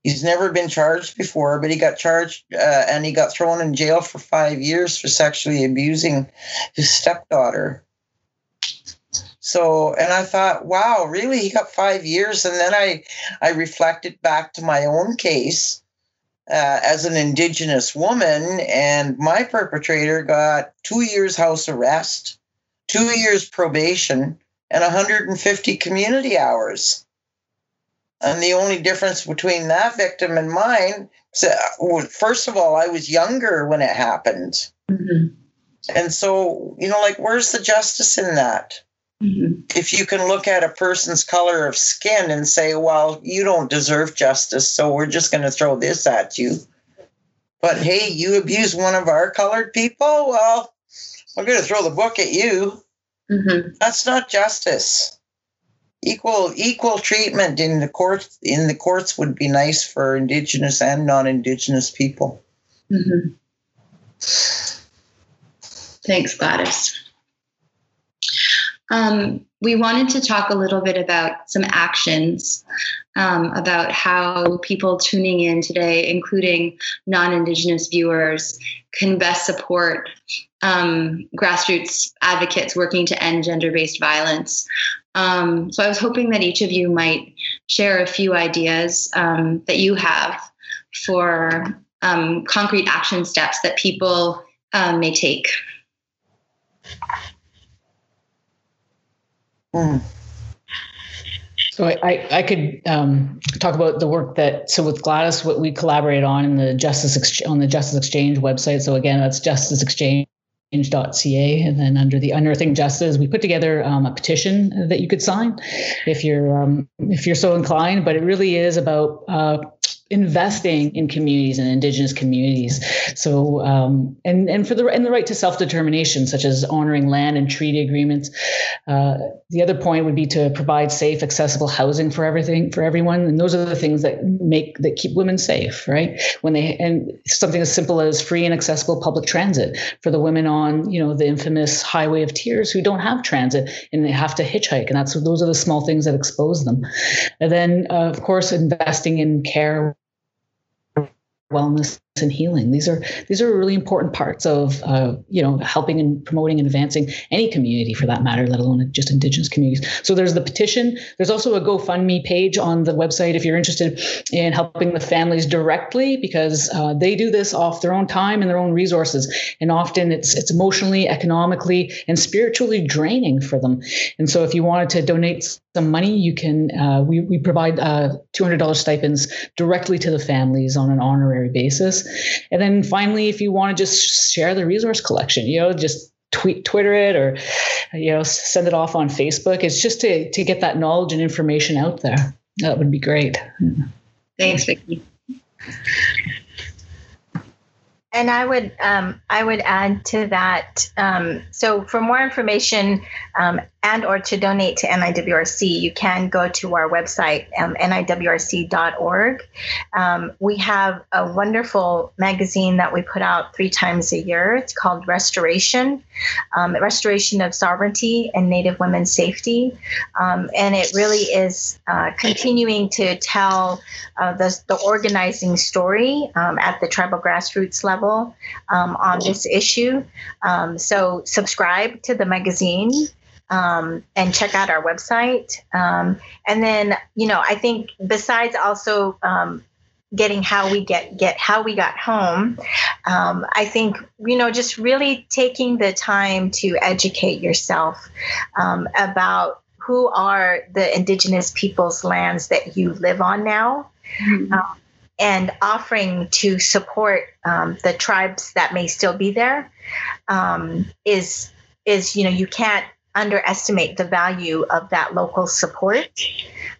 He's never been charged before, but he got charged uh, and he got thrown in jail for five years for sexually abusing his stepdaughter. So, and I thought, wow, really? He got five years. And then I, I reflected back to my own case uh, as an Indigenous woman, and my perpetrator got two years house arrest two years probation, and 150 community hours. And the only difference between that victim and mine, so, first of all, I was younger when it happened. Mm-hmm. And so, you know, like, where's the justice in that? Mm-hmm. If you can look at a person's color of skin and say, well, you don't deserve justice, so we're just going to throw this at you. But hey, you abuse one of our colored people, well, we're going to throw the book at you. Mm-hmm. That's not justice. Equal equal treatment in the courts in the courts would be nice for Indigenous and non-Indigenous people. Mm-hmm. Thanks, Gladys. Um, we wanted to talk a little bit about some actions um, about how people tuning in today, including non Indigenous viewers, can best support um, grassroots advocates working to end gender based violence. Um, so I was hoping that each of you might share a few ideas um, that you have for um, concrete action steps that people um, may take. Hmm. So I, I, could um, talk about the work that so with Gladys what we collaborate on in the Justice Ex- on the Justice Exchange website. So again, that's Justice Exchange and then under the unearthing justice we put together um, a petition that you could sign if you're um, if you're so inclined but it really is about uh, investing in communities and indigenous communities. So um, and and for the and the right to self-determination such as honoring land and treaty agreements. Uh, the other point would be to provide safe accessible housing for everything for everyone. And those are the things that make that keep women safe right? When they and something as simple as free and accessible public transit for the women on you know the infamous highway of tears who don't have transit and they have to hitchhike. And that's those are the small things that expose them. And then uh, of course investing in care wellness and healing. These are these are really important parts of uh, you know helping and promoting and advancing any community for that matter, let alone just Indigenous communities. So there's the petition. There's also a GoFundMe page on the website if you're interested in helping the families directly because uh, they do this off their own time and their own resources, and often it's it's emotionally, economically, and spiritually draining for them. And so if you wanted to donate some money, you can. Uh, we we provide uh, $200 stipends directly to the families on an honorary basis. And then finally, if you want to just share the resource collection, you know, just tweet twitter it or you know send it off on facebook it's just to to get that knowledge and information out there that would be great thanks vicki and I would um, I would add to that. Um, so for more information um, and or to donate to NIWRC, you can go to our website um, niwrc.org. Um, we have a wonderful magazine that we put out three times a year. It's called Restoration, um, Restoration of Sovereignty and Native Women's Safety, and it really is uh, continuing to tell uh, the the organizing story at the tribal grassroots level um, on this issue. Um, so subscribe to the magazine. Um, and check out our website. Um, and then, you know, I think besides also um, getting how we get get how we got home um, i think you know just really taking the time to educate yourself um, about who are the indigenous peoples lands that you live on now mm-hmm. um, and offering to support um, the tribes that may still be there um, is is you know you can't underestimate the value of that local support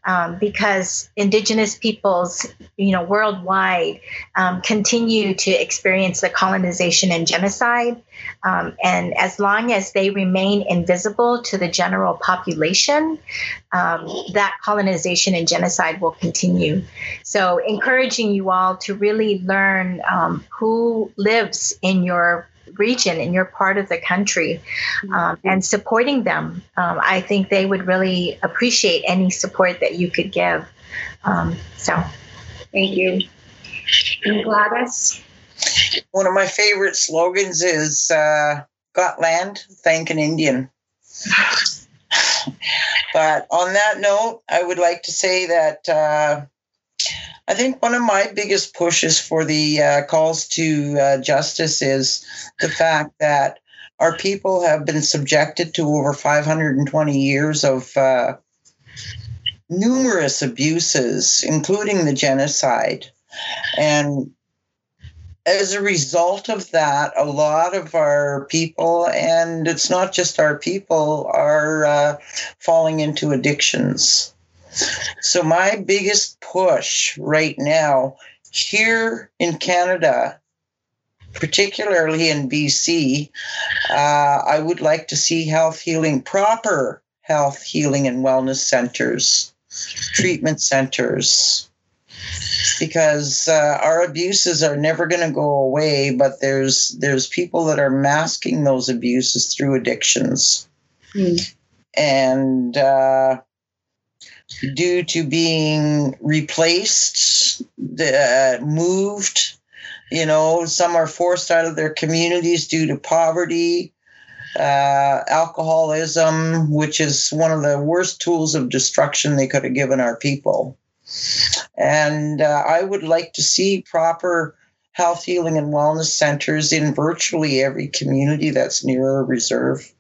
um, because indigenous peoples you know worldwide um, continue to experience the colonization and genocide um, and as long as they remain invisible to the general population um, that colonization and genocide will continue. So encouraging you all to really learn um, who lives in your region in your part of the country mm-hmm. um, and supporting them. Um, I think they would really appreciate any support that you could give. Um, so, thank you. And Gladys? One of my favorite slogans is uh, Got land, thank an Indian. but on that note, I would like to say that. Uh, I think one of my biggest pushes for the uh, calls to uh, justice is the fact that our people have been subjected to over 520 years of uh, numerous abuses, including the genocide. And as a result of that, a lot of our people, and it's not just our people, are uh, falling into addictions. So, my biggest push right now here in Canada, particularly in BC, uh, I would like to see health healing, proper health healing and wellness centers, treatment centers, because uh, our abuses are never going to go away. But there's there's people that are masking those abuses through addictions, mm. and. Uh, due to being replaced, uh, moved. You know, some are forced out of their communities due to poverty, uh, alcoholism, which is one of the worst tools of destruction they could have given our people. And uh, I would like to see proper health, healing, and wellness centers in virtually every community that's near a reserve.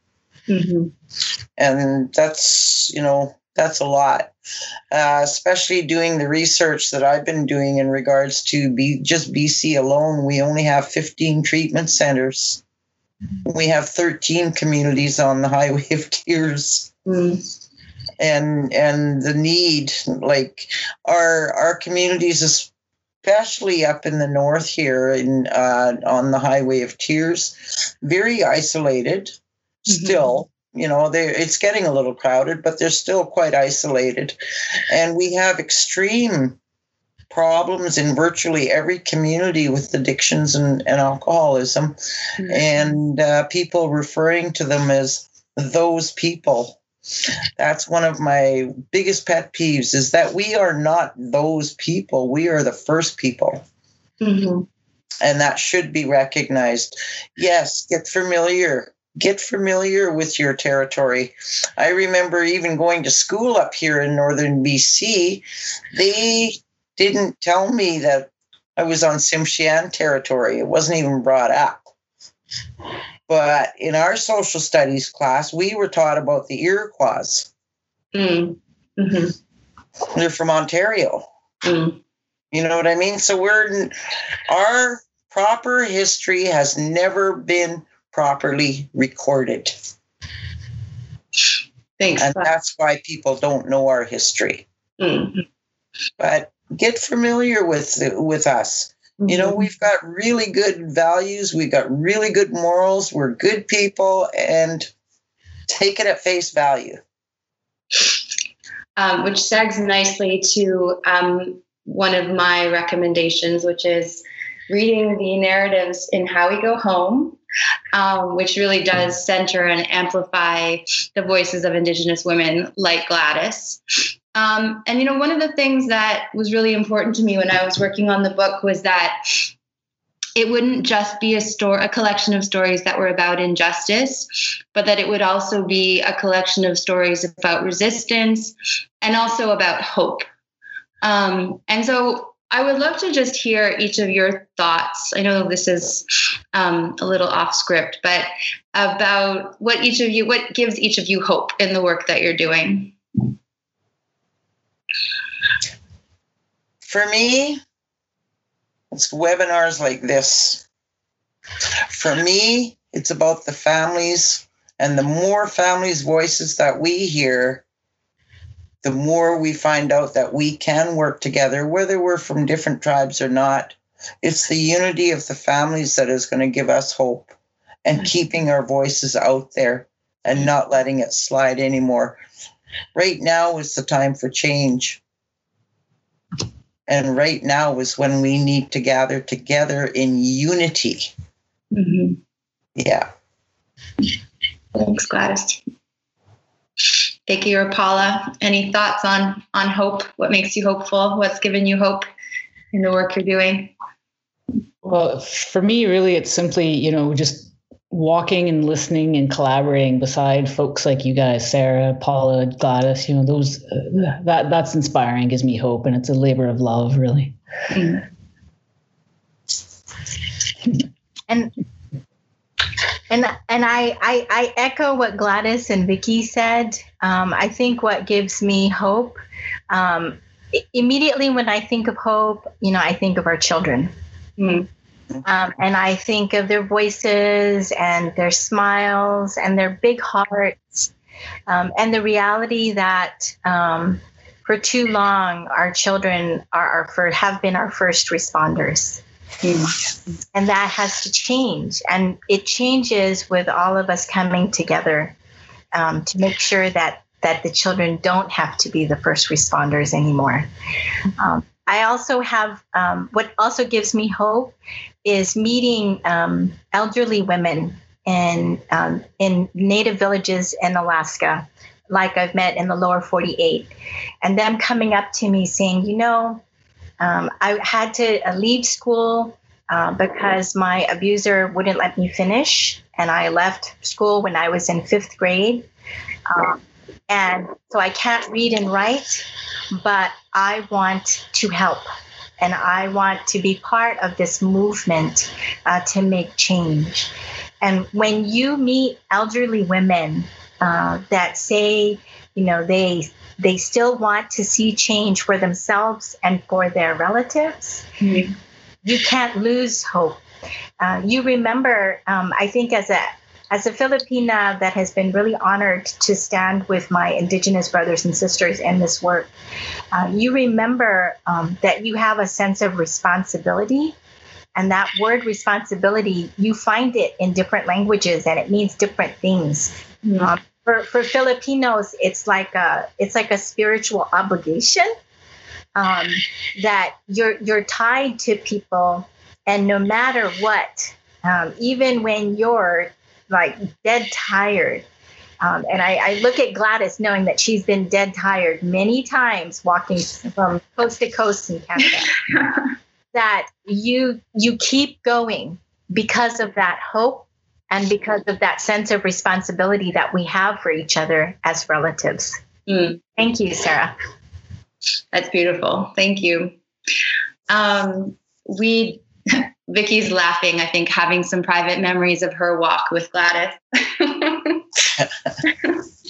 Mm-hmm. And that's, you know, that's a lot, uh, especially doing the research that I've been doing in regards to be just BC alone. We only have 15 treatment centers. We have 13 communities on the Highway of Tears. Mm. And and the need, like our our communities, especially up in the north here in uh, on the Highway of Tears, very isolated, mm-hmm. still you know they it's getting a little crowded but they're still quite isolated. And we have extreme problems in virtually every community with addictions and, and alcoholism. Mm-hmm. and uh, people referring to them as those people. That's one of my biggest pet peeves is that we are not those people. We are the first people. Mm-hmm. and that should be recognized. Yes get familiar get familiar with your territory. I remember even going to school up here in northern BC. They didn't tell me that I was on Tsimshian territory. It wasn't even brought up. But in our social studies class, we were taught about the Iroquois. Mm. Mm-hmm. They're from Ontario. Mm. You know what I mean? So we're our proper history has never been properly recorded. Thanks. And that's why people don't know our history. Mm-hmm. But get familiar with with us. Mm-hmm. You know, mm-hmm. we've got really good values, we've got really good morals, we're good people, and take it at face value. Um, which segs nicely to um, one of my recommendations, which is reading the narratives in How We Go Home, um, which really does center and amplify the voices of Indigenous women like Gladys. Um, and, you know, one of the things that was really important to me when I was working on the book was that it wouldn't just be a story a collection of stories that were about injustice but that it would also be a collection of stories about resistance and also about hope um, and so I would love to just hear each of your thoughts. I know this is um, a little off script, but about what each of you, what gives each of you hope in the work that you're doing. For me, it's webinars like this. For me, it's about the families, and the more families' voices that we hear, the more we find out that we can work together, whether we're from different tribes or not. It's the unity of the families that is going to give us hope and keeping our voices out there and not letting it slide anymore. Right now is the time for change. And right now is when we need to gather together in unity. Mm-hmm. Yeah. Thanks, Gladys. Vicky or Paula, any thoughts on on hope? What makes you hopeful? What's given you hope in the work you're doing? Well, for me, really, it's simply you know just walking and listening and collaborating beside folks like you guys, Sarah, Paula, Gladys. You know, those uh, that that's inspiring, gives me hope, and it's a labor of love, really. And and and I, I, I echo what Gladys and Vicky said. Um, I think what gives me hope um, immediately when I think of hope, you know, I think of our children. Mm. Um, and I think of their voices and their smiles and their big hearts um, and the reality that um, for too long our children are, for have been our first responders. Mm. And that has to change. And it changes with all of us coming together um, to make sure that that the children don't have to be the first responders anymore. Um, I also have um, what also gives me hope is meeting um, elderly women in um, in native villages in Alaska, like I've met in the lower 48, and them coming up to me saying, you know, um, I had to leave school uh, because my abuser wouldn't let me finish, and I left school when I was in fifth grade. Um, and so I can't read and write, but I want to help and I want to be part of this movement uh, to make change. And when you meet elderly women uh, that say, you know, they they still want to see change for themselves and for their relatives, mm-hmm. You can't lose hope. Uh, you remember, um, I think, as a as a Filipina that has been really honored to stand with my Indigenous brothers and sisters in this work, uh, you remember um, that you have a sense of responsibility. And that word responsibility, you find it in different languages and it means different things. Mm-hmm. Um, for, for Filipinos, it's like a it's like a spiritual obligation um, that you're you're tied to people, and no matter what, um, even when you're like dead tired. Um, and I, I, look at Gladys knowing that she's been dead tired many times walking from coast to coast in Canada. that you you keep going because of that hope and because of that sense of responsibility that we have for each other as relatives. Mm. Thank you, Sara. That's beautiful. Thank you. Um, we Vicki's laughing, I think, having some private memories of her walk with Gladys.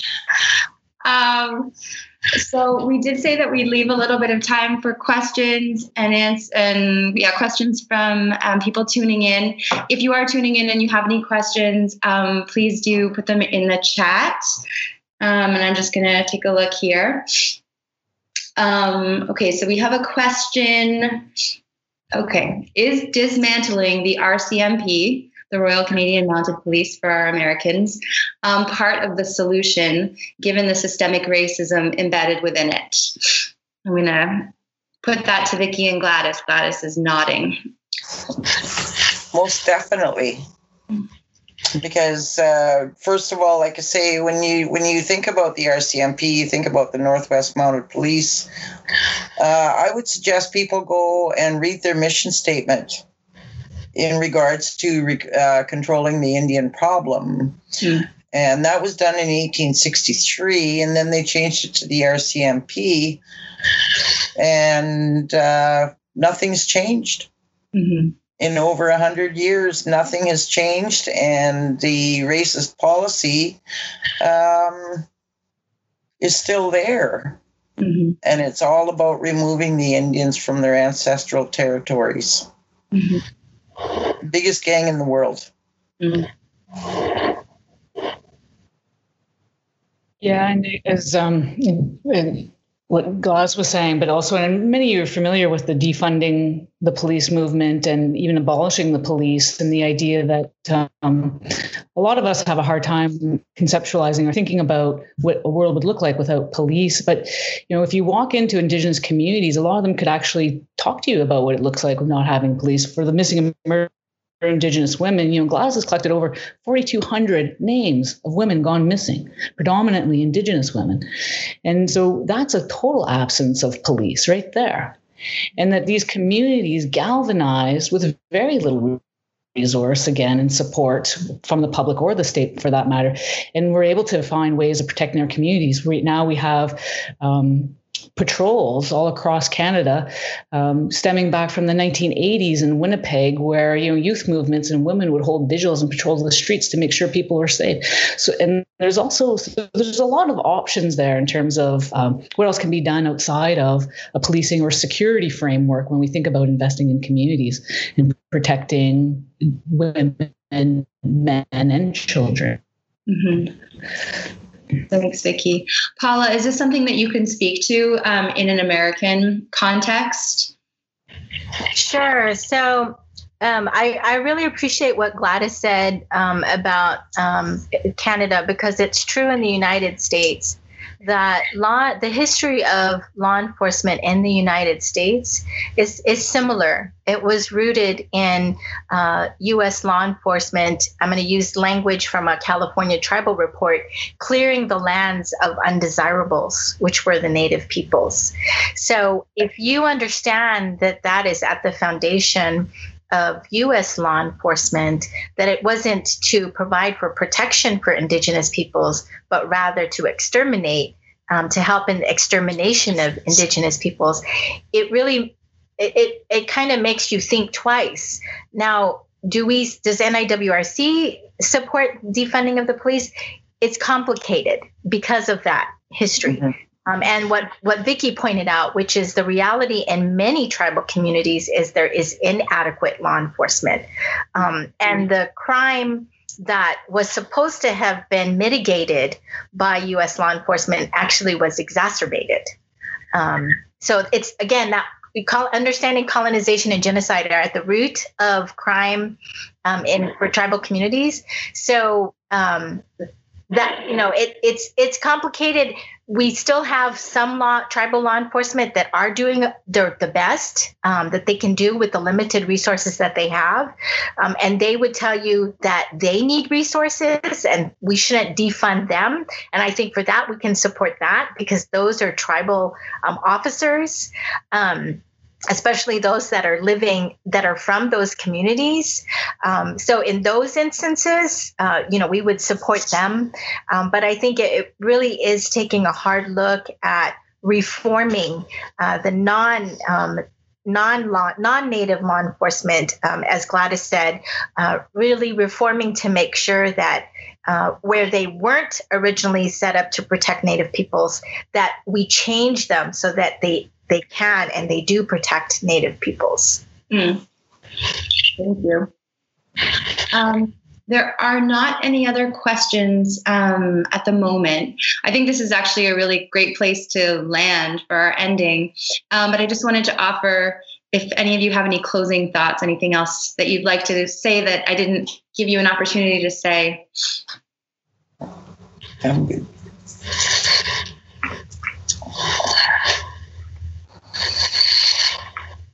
um, so we did say that we'd leave a little bit of time for questions and answer, and yeah, questions from um, people tuning in. If you are tuning in and you have any questions, um, please do put them in the chat. Um, and I'm just gonna take a look here. Um, okay, so we have a question Okay. Is dismantling the RCMP, the Royal Canadian Mounted Police for our Americans, um, part of the solution given the systemic racism embedded within it? I'm going to put that to Vicki and Gladys. Gladys is nodding. Most definitely because uh, first of all, like I say, when you when you think about the RCMP, you think about the Northwest Mounted Police. Uh, I would suggest people go and read their mission statement in regards to uh, controlling the Indian problem. Mm. And that was done in 1863, and then they changed it to the RCMP, and uh, nothing's changed. Mm-hmm in over a hundred years, nothing has changed, and the racist policy um, is still there. Mm-hmm. And it's all about removing the Indians from their ancestral territories. Mm-hmm. Biggest gang in the world. Mm-hmm. Yeah, and as um, what Gladys was saying, but also, and many of you are familiar with the defunding the police movement and even abolishing the police, and the idea that um, a lot of us have a hard time conceptualizing or thinking about what a world would look like without police. But you know, if you walk into Indigenous communities, a lot of them could actually talk to you about what it looks like with not having police. For the missing Indigenous women, you know, has collected over 4,200 names of women gone missing, predominantly Indigenous women. And so that's a total absence of police right there. And that these communities galvanized with very little resource again and support from the public or the state for that matter and we're able to find ways of protecting our communities right now we have um, patrols all across Canada, um, stemming back from the 1980s in Winnipeg, where you know youth movements and women would hold vigils and patrol the streets to make sure people were safe. So, and there's also there's a lot of options there in terms of um, what else can be done outside of a policing or security framework when we think about investing in communities and protecting women, men, and children. Mm-hmm. Thanks, Vicki. Paula, is this something that you can speak to um, in an American context? Sure. So um, I, I, really appreciate what Gladys said um, about um, Canada because it's true in the United States that law, the history of law enforcement in the United States is, is similar. It was rooted in uh, U.S. law enforcement. I'm going to use language from a California tribal report, clearing the lands of undesirables, which were the native peoples. So if you understand that that is at the foundation of US law enforcement that it wasn't to provide for protection for indigenous peoples, but rather to exterminate, um, to help in the extermination of indigenous peoples, it really it, it, it kind of makes you think twice. Now, do we does NIWRC support defunding of the police? It's complicated because of that history. Mm-hmm. Um, and what, what Vicki pointed out, which is the reality in many tribal communities, is there is inadequate law enforcement. Um, and the crime that was supposed to have been mitigated by US law enforcement actually was exacerbated. Um, so it's again that we call understanding colonization and genocide are at the root of crime um, in for tribal communities. So um, that you know it, it's it's complicated. We still have some law tribal law enforcement that are doing their, the best um, that they can do with the limited resources that they have. Um, and they would tell you that they need resources and we shouldn't defund them. And i think for that we can support that because those are tribal um, officers. Um, especially those that are living that are from those communities. Um, so in those instances, uh, you know, we would support them. Um, but I think it, it, really is taking a hard look at reforming uh, the non. Um, non-law, non-native law enforcement, um, as Gladys said, uh, really reforming to make sure that uh, where they weren't originally set up to protect Native peoples, that we change them so that they they can and they do protect Native peoples. Mm. Thank you. Um, there are not any other questions um, at the moment. I think this is actually a really great place to land for our ending. Um, but I just wanted to offer if any of you have any closing thoughts, anything else that you'd like to say that I didn't give you an opportunity to say. I'm good.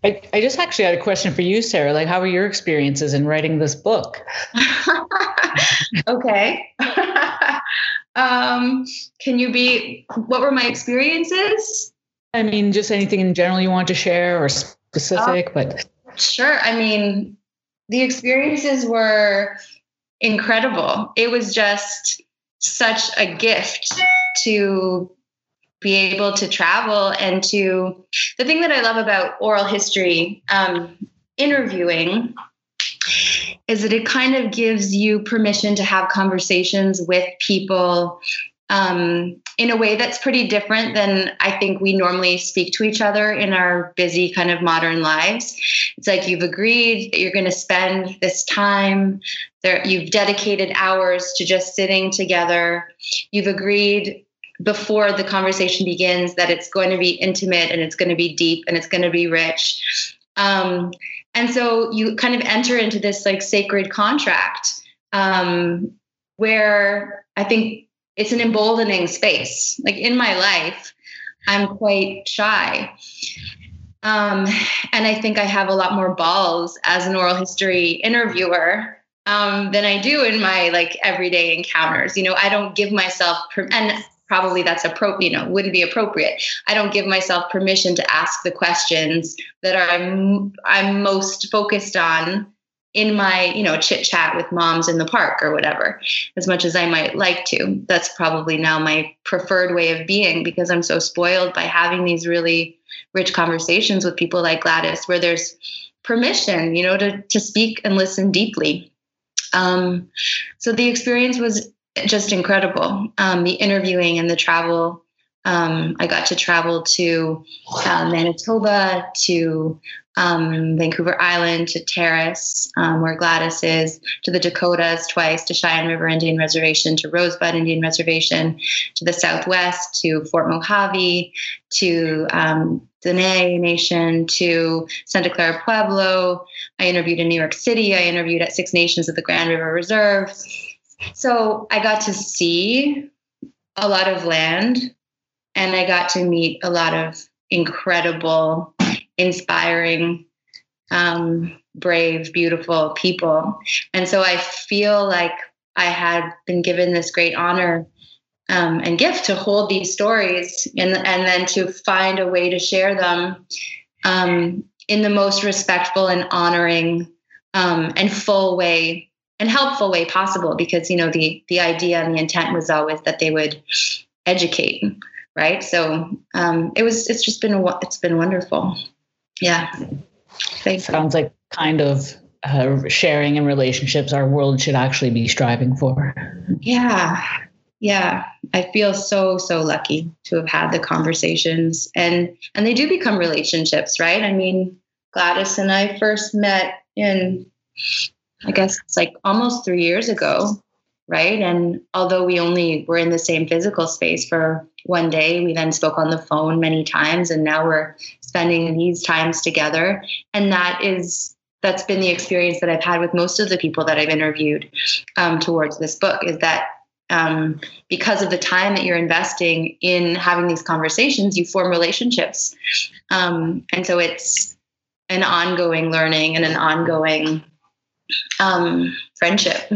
I, I just actually had a question for you, Sara. Like, how were your experiences in writing this book? okay. um, can you be, what were my experiences? I mean, just anything in general you want to share or specific, uh, but. Sure. I mean, the experiences were incredible. It was just such a gift to be able to travel and to the thing that I love about oral history um, interviewing is that it kind of gives you permission to have conversations with people um, in a way that's pretty different than I think we normally speak to each other in our busy kind of modern lives. It's like you've agreed that you're going to spend this time there, you've dedicated hours to just sitting together. You've agreed before the conversation begins that it's going to be intimate and it's going to be deep and it's going to be rich. Um, and so you kind of enter into this like sacred contract um, where I think it's an emboldening space. Like in my life, I'm quite shy. Um, and I think I have a lot more balls as an oral history interviewer um, than I do in my like everyday encounters. You know, I don't give myself per- and probably that's appropriate, you know, wouldn't be appropriate. I don't give myself permission to ask the questions that I'm I'm most focused on in my you know chit chat with moms in the park or whatever as much as i might like to that's probably now my preferred way of being because i'm so spoiled by having these really rich conversations with people like gladys where there's permission you know to, to speak and listen deeply um, so the experience was just incredible um, the interviewing and the travel um, I got to travel to uh, Manitoba, to um, Vancouver Island, to Terrace, um, where Gladys is, to the Dakotas twice, to Cheyenne River Indian Reservation, to Rosebud Indian Reservation, to the Southwest, to Fort Mojave, to um, Dene Nation, to Santa Clara Pueblo. I interviewed in New York City. I interviewed at Six Nations of the Grand River Reserve. So I got to see a lot of land and I got to meet a lot of incredible, inspiring, um, brave, beautiful people. And so I feel like I had been given this great honor um, and gift to hold these stories and, and then to find a way to share them um, in the most respectful and honoring um, and full way and helpful way possible because you know the the idea and the intent was always that they would educate right? So um, it was it's just been a, it's been wonderful. Yeah. Thanks. sounds like kind of uh, sharing and relationships our world should actually be striving for. Yeah. Yeah. I feel so so lucky to have had the conversations and and they do become relationships right? I mean gladys and i first met in i guess it's like almost three years ago right and although we only were in the same physical space for one day. We then spoke on the phone many times, and now we're spending these times together. And that is that's been the experience that I've had with most of the people that I've interviewed um, towards this book. Is that um, because of the time that you're investing in having these conversations, you form relationships, um, and so it's an ongoing learning and an ongoing um, friendship,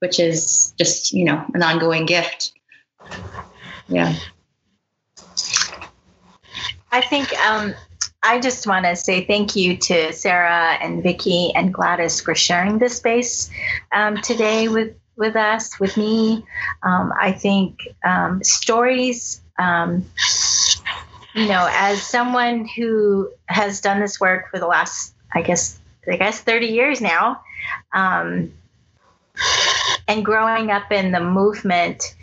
which is just you know an ongoing gift. Yeah. I think um, I just want to say thank you to Sara and Vicki and Gladys for sharing this space um, today with with us, with me. Um, I think um, stories, um, you know, as someone who has done this work for the last, I guess, I guess, thirty years now, um, and growing up in the movement,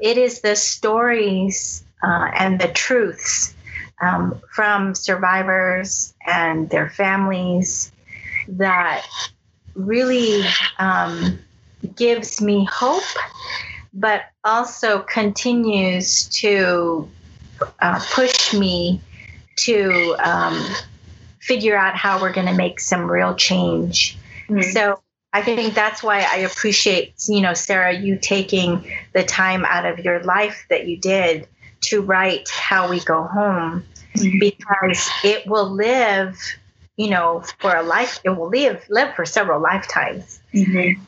it is the stories uh, and the truths um, from survivors and their families that really um, gives me hope, but also continues to uh, push me to um, figure out how we're going to make some real change. Mm-hmm. So I think that's why I appreciate, you know, Sara, you taking the time out of your life that you did to write How We Go Home mm-hmm. because it will live, you know, for a life, it will live, live for several lifetimes. Mm-hmm.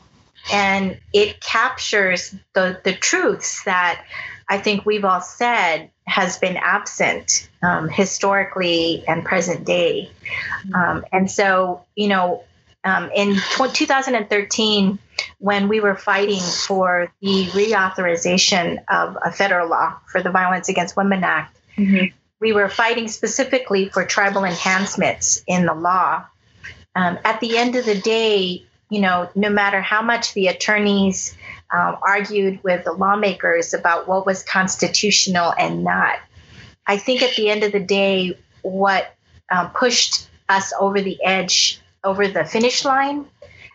And it captures the, the truths that I think we've all said has been absent um, historically and present day. Mm-hmm. Um, and so, you know, um, in t- 2013, when we were fighting for the reauthorization of a federal law for the Violence Against Women Act, mm-hmm. we were fighting specifically for tribal enhancements in the law. Um, at the end of the day, you know, no matter how much the attorneys um, argued with the lawmakers about what was constitutional and not, I think at the end of the day, what um, pushed us over the edge, over the finish line,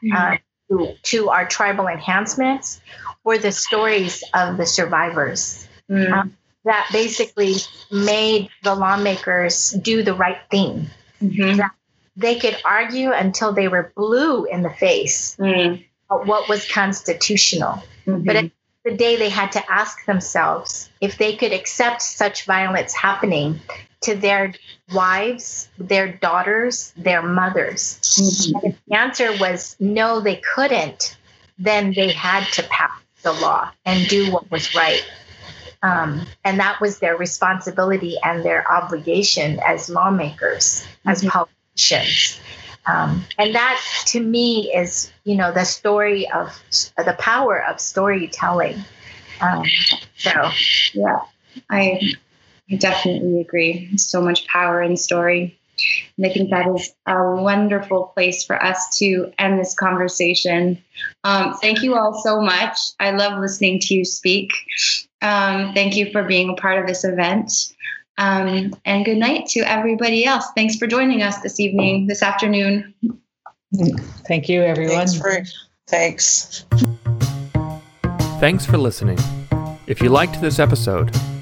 mm-hmm. uh, to, to our tribal enhancements were the stories of the survivors. Mm. Um, that basically made the lawmakers do the right thing. Mm-hmm. That they could argue until they were blue in the face mm. what was constitutional. Mm-hmm. But at the day they had to ask themselves if they could accept such violence happening to their wives, their daughters, their mothers. Mm-hmm. if the answer was no, they couldn't, then they had to pass the law and do what was right. Um, and that was their responsibility and their obligation as lawmakers, mm-hmm. as politicians. Um, and that to me is, you know, the story of the power of storytelling. Um, so, yeah, I, I definitely agree. So much power in story. And I think that is a wonderful place for us to end this conversation. Um, thank you all so much. I love listening to you speak. Um, thank you for being a part of this event. Um, and good night to everybody else. Thanks for joining us this evening, this afternoon. Thank you, everyone. Thanks. For, thanks. Thanks for listening. If you liked this episode,